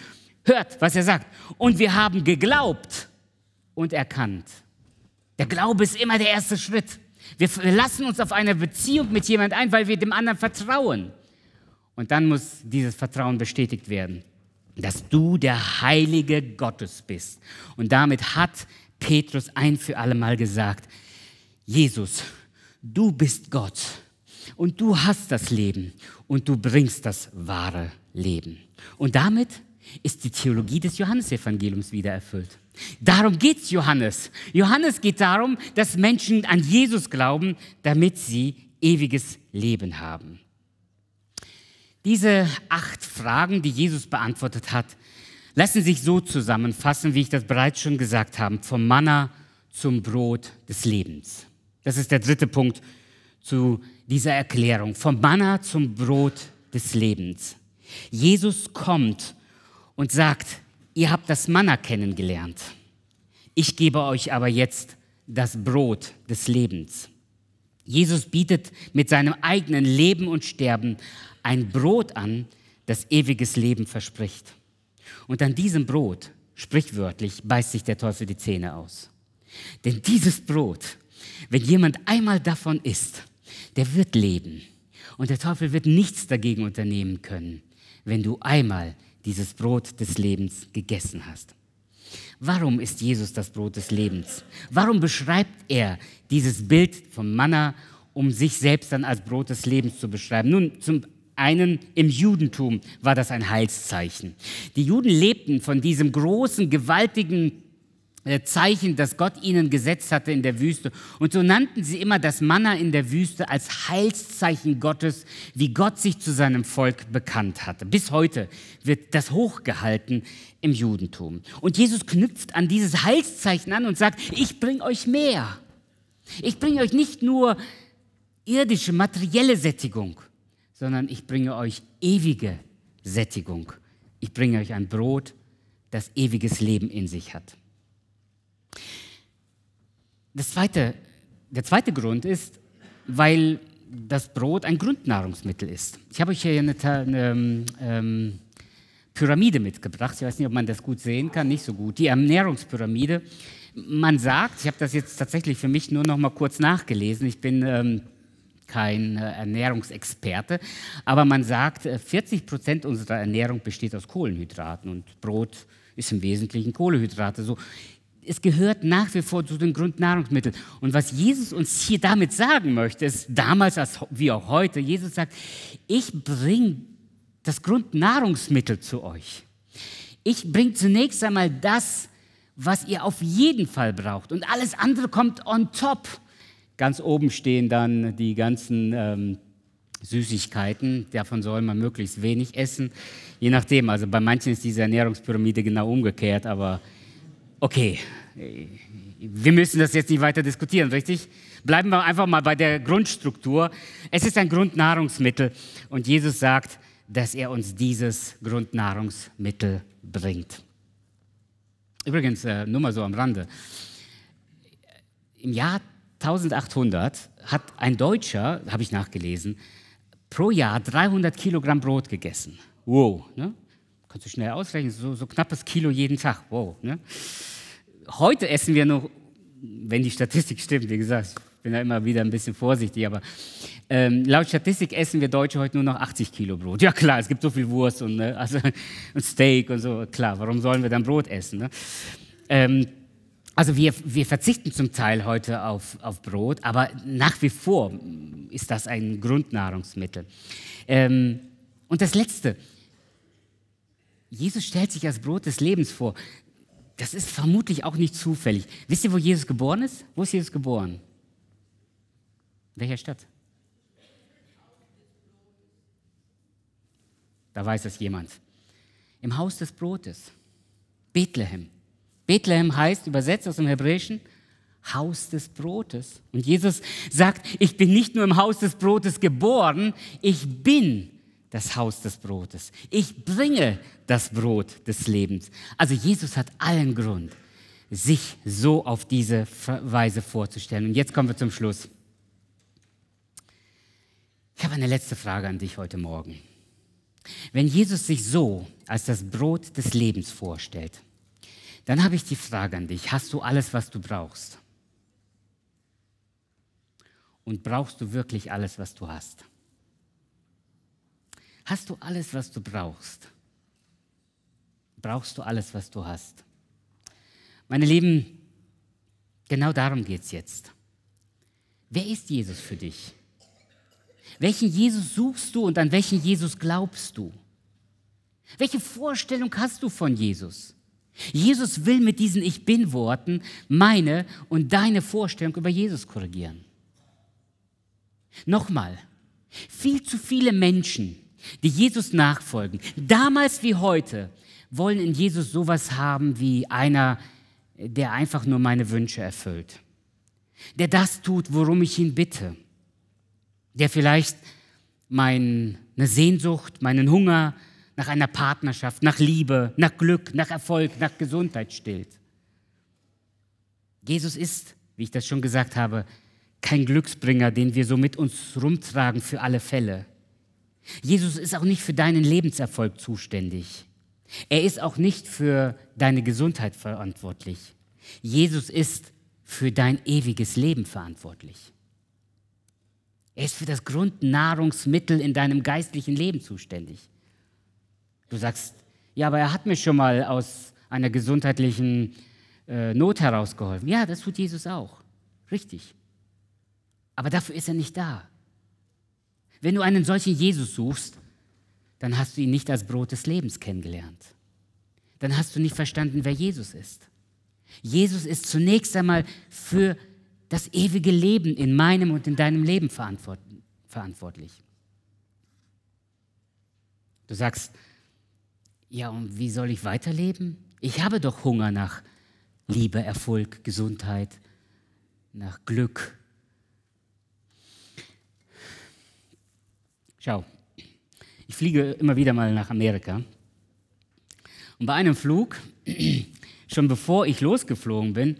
Hört, was er sagt. Und wir haben geglaubt und erkannt. Der Glaube ist immer der erste Schritt. Wir lassen uns auf eine Beziehung mit jemand ein, weil wir dem anderen vertrauen. Und dann muss dieses Vertrauen bestätigt werden, dass du der Heilige Gottes bist. Und damit hat Petrus ein für alle Mal gesagt, Jesus, du bist Gott und du hast das Leben und du bringst das wahre Leben. Und damit ist die Theologie des Johannesevangeliums wieder erfüllt. Darum geht es Johannes. Johannes geht darum, dass Menschen an Jesus glauben, damit sie ewiges Leben haben. Diese acht Fragen, die Jesus beantwortet hat, lassen sich so zusammenfassen, wie ich das bereits schon gesagt habe, vom Manna zum Brot des Lebens. Das ist der dritte Punkt zu dieser Erklärung, vom Manna zum Brot des Lebens. Jesus kommt und sagt, ihr habt das Manna kennengelernt. Ich gebe euch aber jetzt das Brot des Lebens. Jesus bietet mit seinem eigenen Leben und Sterben ein Brot an, das ewiges Leben verspricht. Und an diesem Brot, sprichwörtlich, beißt sich der Teufel die Zähne aus. Denn dieses Brot, wenn jemand einmal davon isst, der wird leben. Und der Teufel wird nichts dagegen unternehmen können, wenn du einmal dieses Brot des Lebens gegessen hast. Warum ist Jesus das Brot des Lebens? Warum beschreibt er dieses Bild vom Manna, um sich selbst dann als Brot des Lebens zu beschreiben? Nun, zum einen im Judentum war das ein Heilszeichen. Die Juden lebten von diesem großen, gewaltigen Zeichen, das Gott ihnen gesetzt hatte in der Wüste. Und so nannten sie immer das Manna in der Wüste als Heilszeichen Gottes, wie Gott sich zu seinem Volk bekannt hatte. Bis heute wird das hochgehalten im Judentum. Und Jesus knüpft an dieses Heilszeichen an und sagt, ich bringe euch mehr. Ich bringe euch nicht nur irdische, materielle Sättigung, sondern ich bringe euch ewige Sättigung. Ich bringe euch ein Brot, das ewiges Leben in sich hat. Das zweite, der zweite Grund ist, weil das Brot ein Grundnahrungsmittel ist. Ich habe euch hier eine, eine ähm, Pyramide mitgebracht. Ich weiß nicht, ob man das gut sehen kann, nicht so gut. Die Ernährungspyramide. Man sagt, ich habe das jetzt tatsächlich für mich nur noch mal kurz nachgelesen. Ich bin ähm, kein äh, Ernährungsexperte, aber man sagt, 40 äh, Prozent unserer Ernährung besteht aus Kohlenhydraten und Brot ist im Wesentlichen Kohlenhydrate. So es gehört nach wie vor zu den Grundnahrungsmitteln. Und was Jesus uns hier damit sagen möchte, ist damals als, wie auch heute, Jesus sagt, ich bringe das Grundnahrungsmittel zu euch. Ich bringe zunächst einmal das, was ihr auf jeden Fall braucht. Und alles andere kommt on top. Ganz oben stehen dann die ganzen ähm, Süßigkeiten. Davon soll man möglichst wenig essen. Je nachdem. Also bei manchen ist diese Ernährungspyramide genau umgekehrt, aber Okay, wir müssen das jetzt nicht weiter diskutieren, richtig? Bleiben wir einfach mal bei der Grundstruktur. Es ist ein Grundnahrungsmittel und Jesus sagt, dass er uns dieses Grundnahrungsmittel bringt. Übrigens, äh, nur mal so am Rande. Im Jahr 1800 hat ein Deutscher, habe ich nachgelesen, pro Jahr 300 Kilogramm Brot gegessen. Wow, ne? Kannst du schnell ausrechnen, so, so knappes Kilo jeden Tag. Wow, ne? Heute essen wir noch, wenn die Statistik stimmt, wie gesagt, ich bin da immer wieder ein bisschen vorsichtig, aber ähm, laut Statistik essen wir Deutsche heute nur noch 80 Kilo Brot. Ja klar, es gibt so viel Wurst und, ne, also, und Steak und so, klar, warum sollen wir dann Brot essen? Ne? Ähm, also wir, wir verzichten zum Teil heute auf, auf Brot, aber nach wie vor ist das ein Grundnahrungsmittel. Ähm, und das Letzte, Jesus stellt sich als Brot des Lebens vor das ist vermutlich auch nicht zufällig. Wisst ihr, wo Jesus geboren ist? Wo ist Jesus geboren? In welcher Stadt? Da weiß es jemand. Im Haus des Brotes. Bethlehem. Bethlehem heißt übersetzt aus dem Hebräischen Haus des Brotes. Und Jesus sagt, ich bin nicht nur im Haus des Brotes geboren, ich bin das Haus des Brotes. Ich bringe das Brot des Lebens. Also Jesus hat allen Grund, sich so auf diese Weise vorzustellen. Und jetzt kommen wir zum Schluss. Ich habe eine letzte Frage an dich heute Morgen. Wenn Jesus sich so als das Brot des Lebens vorstellt, dann habe ich die Frage an dich, hast du alles, was du brauchst? Und brauchst du wirklich alles, was du hast? Hast du alles, was du brauchst? Brauchst du alles, was du hast? Meine Lieben, genau darum geht es jetzt. Wer ist Jesus für dich? Welchen Jesus suchst du und an welchen Jesus glaubst du? Welche Vorstellung hast du von Jesus? Jesus will mit diesen Ich bin Worten meine und deine Vorstellung über Jesus korrigieren. Nochmal, viel zu viele Menschen die Jesus nachfolgen, damals wie heute, wollen in Jesus sowas haben wie einer, der einfach nur meine Wünsche erfüllt, der das tut, worum ich ihn bitte. der vielleicht meine Sehnsucht, meinen Hunger nach einer Partnerschaft, nach Liebe, nach Glück, nach Erfolg, nach Gesundheit stillt. Jesus ist, wie ich das schon gesagt habe, kein Glücksbringer, den wir so mit uns rumtragen für alle Fälle. Jesus ist auch nicht für deinen Lebenserfolg zuständig. Er ist auch nicht für deine Gesundheit verantwortlich. Jesus ist für dein ewiges Leben verantwortlich. Er ist für das Grundnahrungsmittel in deinem geistlichen Leben zuständig. Du sagst, ja, aber er hat mir schon mal aus einer gesundheitlichen äh, Not herausgeholfen. Ja, das tut Jesus auch. Richtig. Aber dafür ist er nicht da. Wenn du einen solchen Jesus suchst, dann hast du ihn nicht als Brot des Lebens kennengelernt. Dann hast du nicht verstanden, wer Jesus ist. Jesus ist zunächst einmal für das ewige Leben in meinem und in deinem Leben verantwortlich. Du sagst, ja, und wie soll ich weiterleben? Ich habe doch Hunger nach Liebe, Erfolg, Gesundheit, nach Glück. Schau, ich fliege immer wieder mal nach Amerika. Und bei einem Flug, schon bevor ich losgeflogen bin,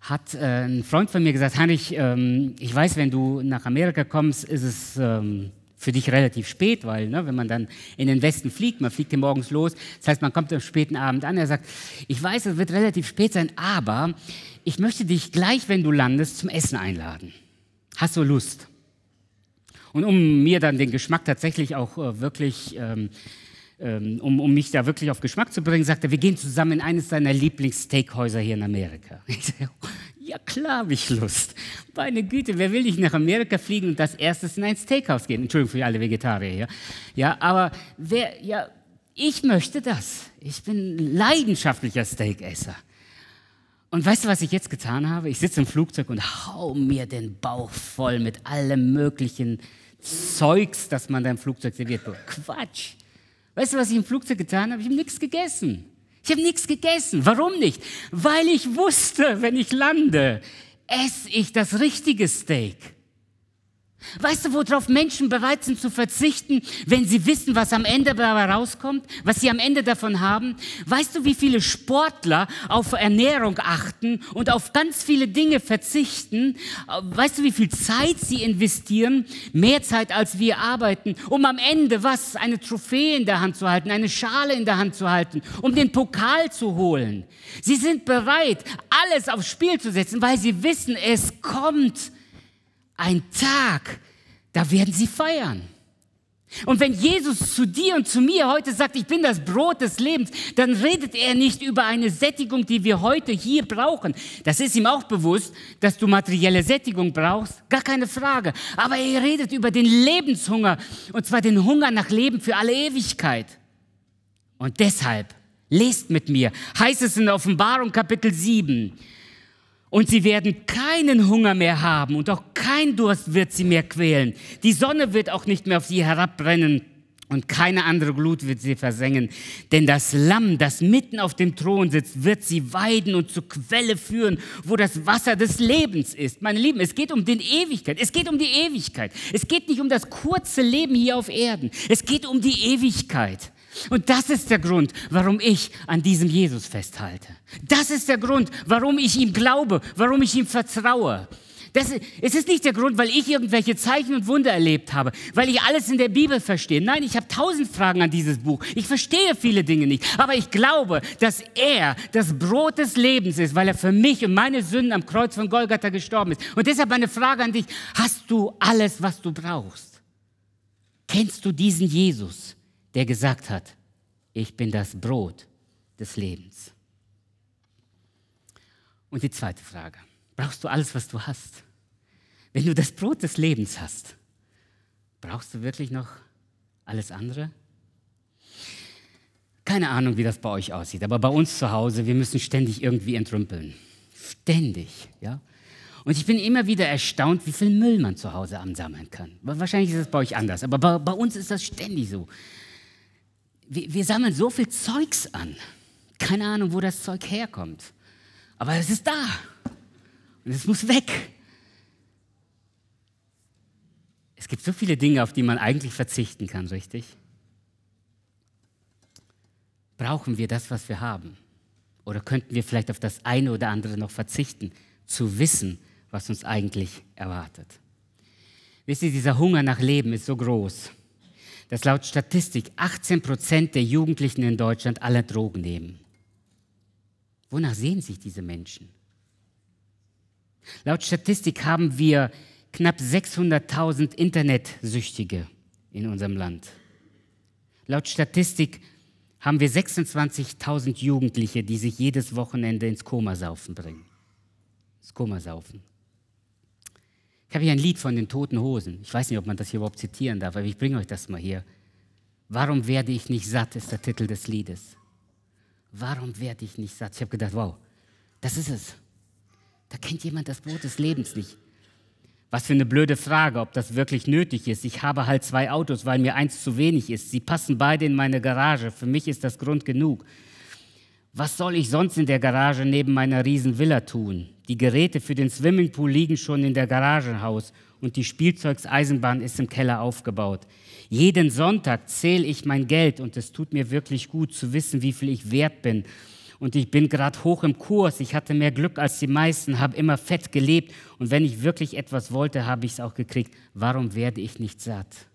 hat äh, ein Freund von mir gesagt, Heinrich, ähm, ich weiß, wenn du nach Amerika kommst, ist es ähm, für dich relativ spät, weil ne, wenn man dann in den Westen fliegt, man fliegt hier morgens los, das heißt, man kommt am späten Abend an. Er sagt, ich weiß, es wird relativ spät sein, aber ich möchte dich gleich, wenn du landest, zum Essen einladen. Hast du Lust? Und um mir dann den Geschmack tatsächlich auch äh, wirklich, ähm, ähm, um, um mich da wirklich auf Geschmack zu bringen, sagt er, wir gehen zusammen in eines seiner Lieblingssteakhäuser hier in Amerika. Ich sage, ja klar habe ich Lust. Meine Güte, wer will nicht nach Amerika fliegen und das erstes in ein Steakhouse gehen? Entschuldigung für alle Vegetarier. Ja, ja aber wer, ja, ich möchte das. Ich bin leidenschaftlicher Steakesser. Und weißt du, was ich jetzt getan habe? Ich sitze im Flugzeug und hau mir den Bauch voll mit allem möglichen Zeugs, das man da im Flugzeug serviert. Quatsch. Weißt du, was ich im Flugzeug getan habe? Ich habe nichts gegessen. Ich habe nichts gegessen. Warum nicht? Weil ich wusste, wenn ich lande, esse ich das richtige Steak. Weißt du, worauf Menschen bereit sind zu verzichten, wenn sie wissen, was am Ende dabei rauskommt, was sie am Ende davon haben? Weißt du, wie viele Sportler auf Ernährung achten und auf ganz viele Dinge verzichten? Weißt du, wie viel Zeit sie investieren? Mehr Zeit, als wir arbeiten, um am Ende was? Eine Trophäe in der Hand zu halten, eine Schale in der Hand zu halten, um den Pokal zu holen. Sie sind bereit, alles aufs Spiel zu setzen, weil sie wissen, es kommt ein Tag, da werden sie feiern. Und wenn Jesus zu dir und zu mir heute sagt, ich bin das Brot des Lebens, dann redet er nicht über eine Sättigung, die wir heute hier brauchen. Das ist ihm auch bewusst, dass du materielle Sättigung brauchst, gar keine Frage. Aber er redet über den Lebenshunger, und zwar den Hunger nach Leben für alle Ewigkeit. Und deshalb, lest mit mir, heißt es in Offenbarung Kapitel 7, und sie werden keinen Hunger mehr haben und auch kein Durst wird sie mehr quälen. Die Sonne wird auch nicht mehr auf sie herabbrennen und keine andere Glut wird sie versengen. Denn das Lamm, das mitten auf dem Thron sitzt, wird sie weiden und zur Quelle führen, wo das Wasser des Lebens ist. Meine Lieben, es geht um die Ewigkeit. Es geht um die Ewigkeit. Es geht nicht um das kurze Leben hier auf Erden. Es geht um die Ewigkeit. Und das ist der Grund, warum ich an diesem Jesus festhalte. Das ist der Grund, warum ich ihm glaube, warum ich ihm vertraue. Das, es ist nicht der Grund, weil ich irgendwelche Zeichen und Wunder erlebt habe, weil ich alles in der Bibel verstehe. Nein, ich habe tausend Fragen an dieses Buch. Ich verstehe viele Dinge nicht. Aber ich glaube, dass er das Brot des Lebens ist, weil er für mich und meine Sünden am Kreuz von Golgatha gestorben ist. Und deshalb eine Frage an dich. Hast du alles, was du brauchst? Kennst du diesen Jesus? Der gesagt hat, ich bin das Brot des Lebens. Und die zweite Frage, brauchst du alles, was du hast? Wenn du das Brot des Lebens hast, brauchst du wirklich noch alles andere? Keine Ahnung, wie das bei euch aussieht, aber bei uns zu Hause, wir müssen ständig irgendwie entrümpeln. Ständig, ja. Und ich bin immer wieder erstaunt, wie viel Müll man zu Hause ansammeln kann. Wahrscheinlich ist es bei euch anders, aber bei, bei uns ist das ständig so wir, wir sammeln so viel Zeugs an. Keine Ahnung, wo das Zeug herkommt. Aber es ist da. Und es muss weg. Es gibt so viele Dinge, auf die man eigentlich verzichten kann, richtig? Brauchen wir das, was wir haben? Oder könnten wir vielleicht auf das eine oder andere noch verzichten, zu wissen, was uns eigentlich erwartet? Wisst ihr, dieser Hunger nach Leben ist so groß, dass laut Statistik 18 Prozent der Jugendlichen in Deutschland alle Drogen nehmen. Wonach sehen sich diese Menschen? Laut Statistik haben wir knapp 600.000 Internetsüchtige in unserem Land. Laut Statistik haben wir 26.000 Jugendliche, die sich jedes Wochenende ins Komasaufen bringen. Ins Komasaufen. Ich habe hier ein Lied von den Toten Hosen. Ich weiß nicht, ob man das hier überhaupt zitieren darf, aber ich bringe euch das mal hier. Warum werde ich nicht satt, ist der Titel des Liedes. Warum werde ich nicht satt? Ich habe gedacht, wow, das ist es. Da kennt jemand das Brot des Lebens nicht. Was für eine blöde Frage, ob das wirklich nötig ist. Ich habe halt zwei Autos, weil mir eins zu wenig ist. Sie passen beide in meine Garage. Für mich ist das Grund genug. Was soll ich sonst in der Garage neben meiner Riesenvilla tun? Die Geräte für den Swimmingpool liegen schon in der Garagenhaus und die Spielzeugseisenbahn ist im Keller aufgebaut. Jeden Sonntag zähle ich mein Geld und es tut mir wirklich gut zu wissen, wie viel ich wert bin und ich bin gerade hoch im Kurs. Ich hatte mehr Glück als die meisten, habe immer fett gelebt und wenn ich wirklich etwas wollte, habe ich es auch gekriegt. Warum werde ich nicht satt?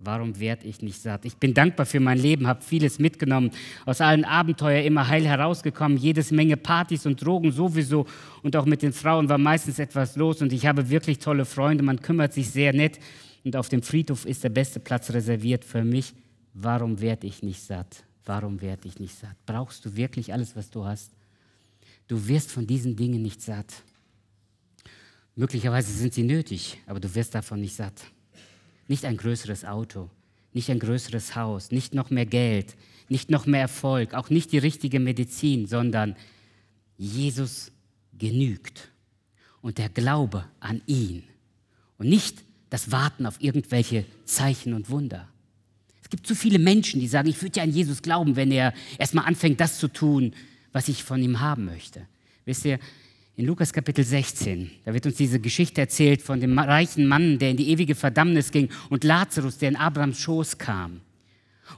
Warum werde ich nicht satt? Ich bin dankbar für mein Leben, habe vieles mitgenommen, aus allen Abenteuern immer heil herausgekommen, jedes Menge Partys und Drogen sowieso und auch mit den Frauen war meistens etwas los und ich habe wirklich tolle Freunde, man kümmert sich sehr nett und auf dem Friedhof ist der beste Platz reserviert für mich. Warum werde ich nicht satt? Warum werde ich nicht satt? Brauchst du wirklich alles, was du hast? Du wirst von diesen Dingen nicht satt. Möglicherweise sind sie nötig, aber du wirst davon nicht satt. Nicht ein größeres Auto, nicht ein größeres Haus, nicht noch mehr Geld, nicht noch mehr Erfolg, auch nicht die richtige Medizin, sondern Jesus genügt und der Glaube an ihn und nicht das Warten auf irgendwelche Zeichen und Wunder. Es gibt zu viele Menschen, die sagen, ich würde ja an Jesus glauben, wenn er erstmal anfängt, das zu tun, was ich von ihm haben möchte. Wisst ihr, in Lukas Kapitel 16, da wird uns diese Geschichte erzählt von dem reichen Mann, der in die ewige Verdammnis ging und Lazarus, der in Abrahams Schoß kam.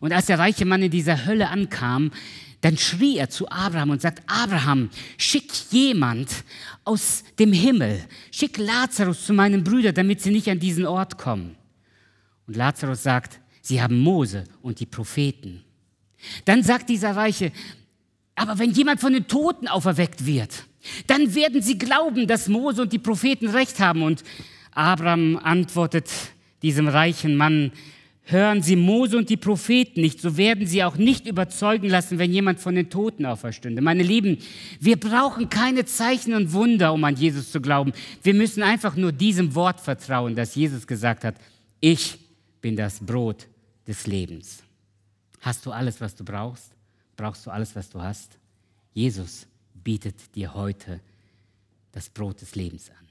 Und als der reiche Mann in dieser Hölle ankam, dann schrie er zu Abraham und sagt, Abraham, schick jemand aus dem Himmel, schick Lazarus zu meinen Brüdern, damit sie nicht an diesen Ort kommen. Und Lazarus sagt, Sie haben Mose und die Propheten. Dann sagt dieser Reiche, aber wenn jemand von den Toten auferweckt wird, dann werden sie glauben, dass Mose und die Propheten recht haben. Und Abraham antwortet diesem reichen Mann, hören Sie Mose und die Propheten nicht, so werden Sie auch nicht überzeugen lassen, wenn jemand von den Toten auferstünde. Meine Lieben, wir brauchen keine Zeichen und Wunder, um an Jesus zu glauben. Wir müssen einfach nur diesem Wort vertrauen, das Jesus gesagt hat. Ich bin das Brot des Lebens. Hast du alles, was du brauchst? Brauchst du alles, was du hast? Jesus bietet dir heute das Brot des Lebens an.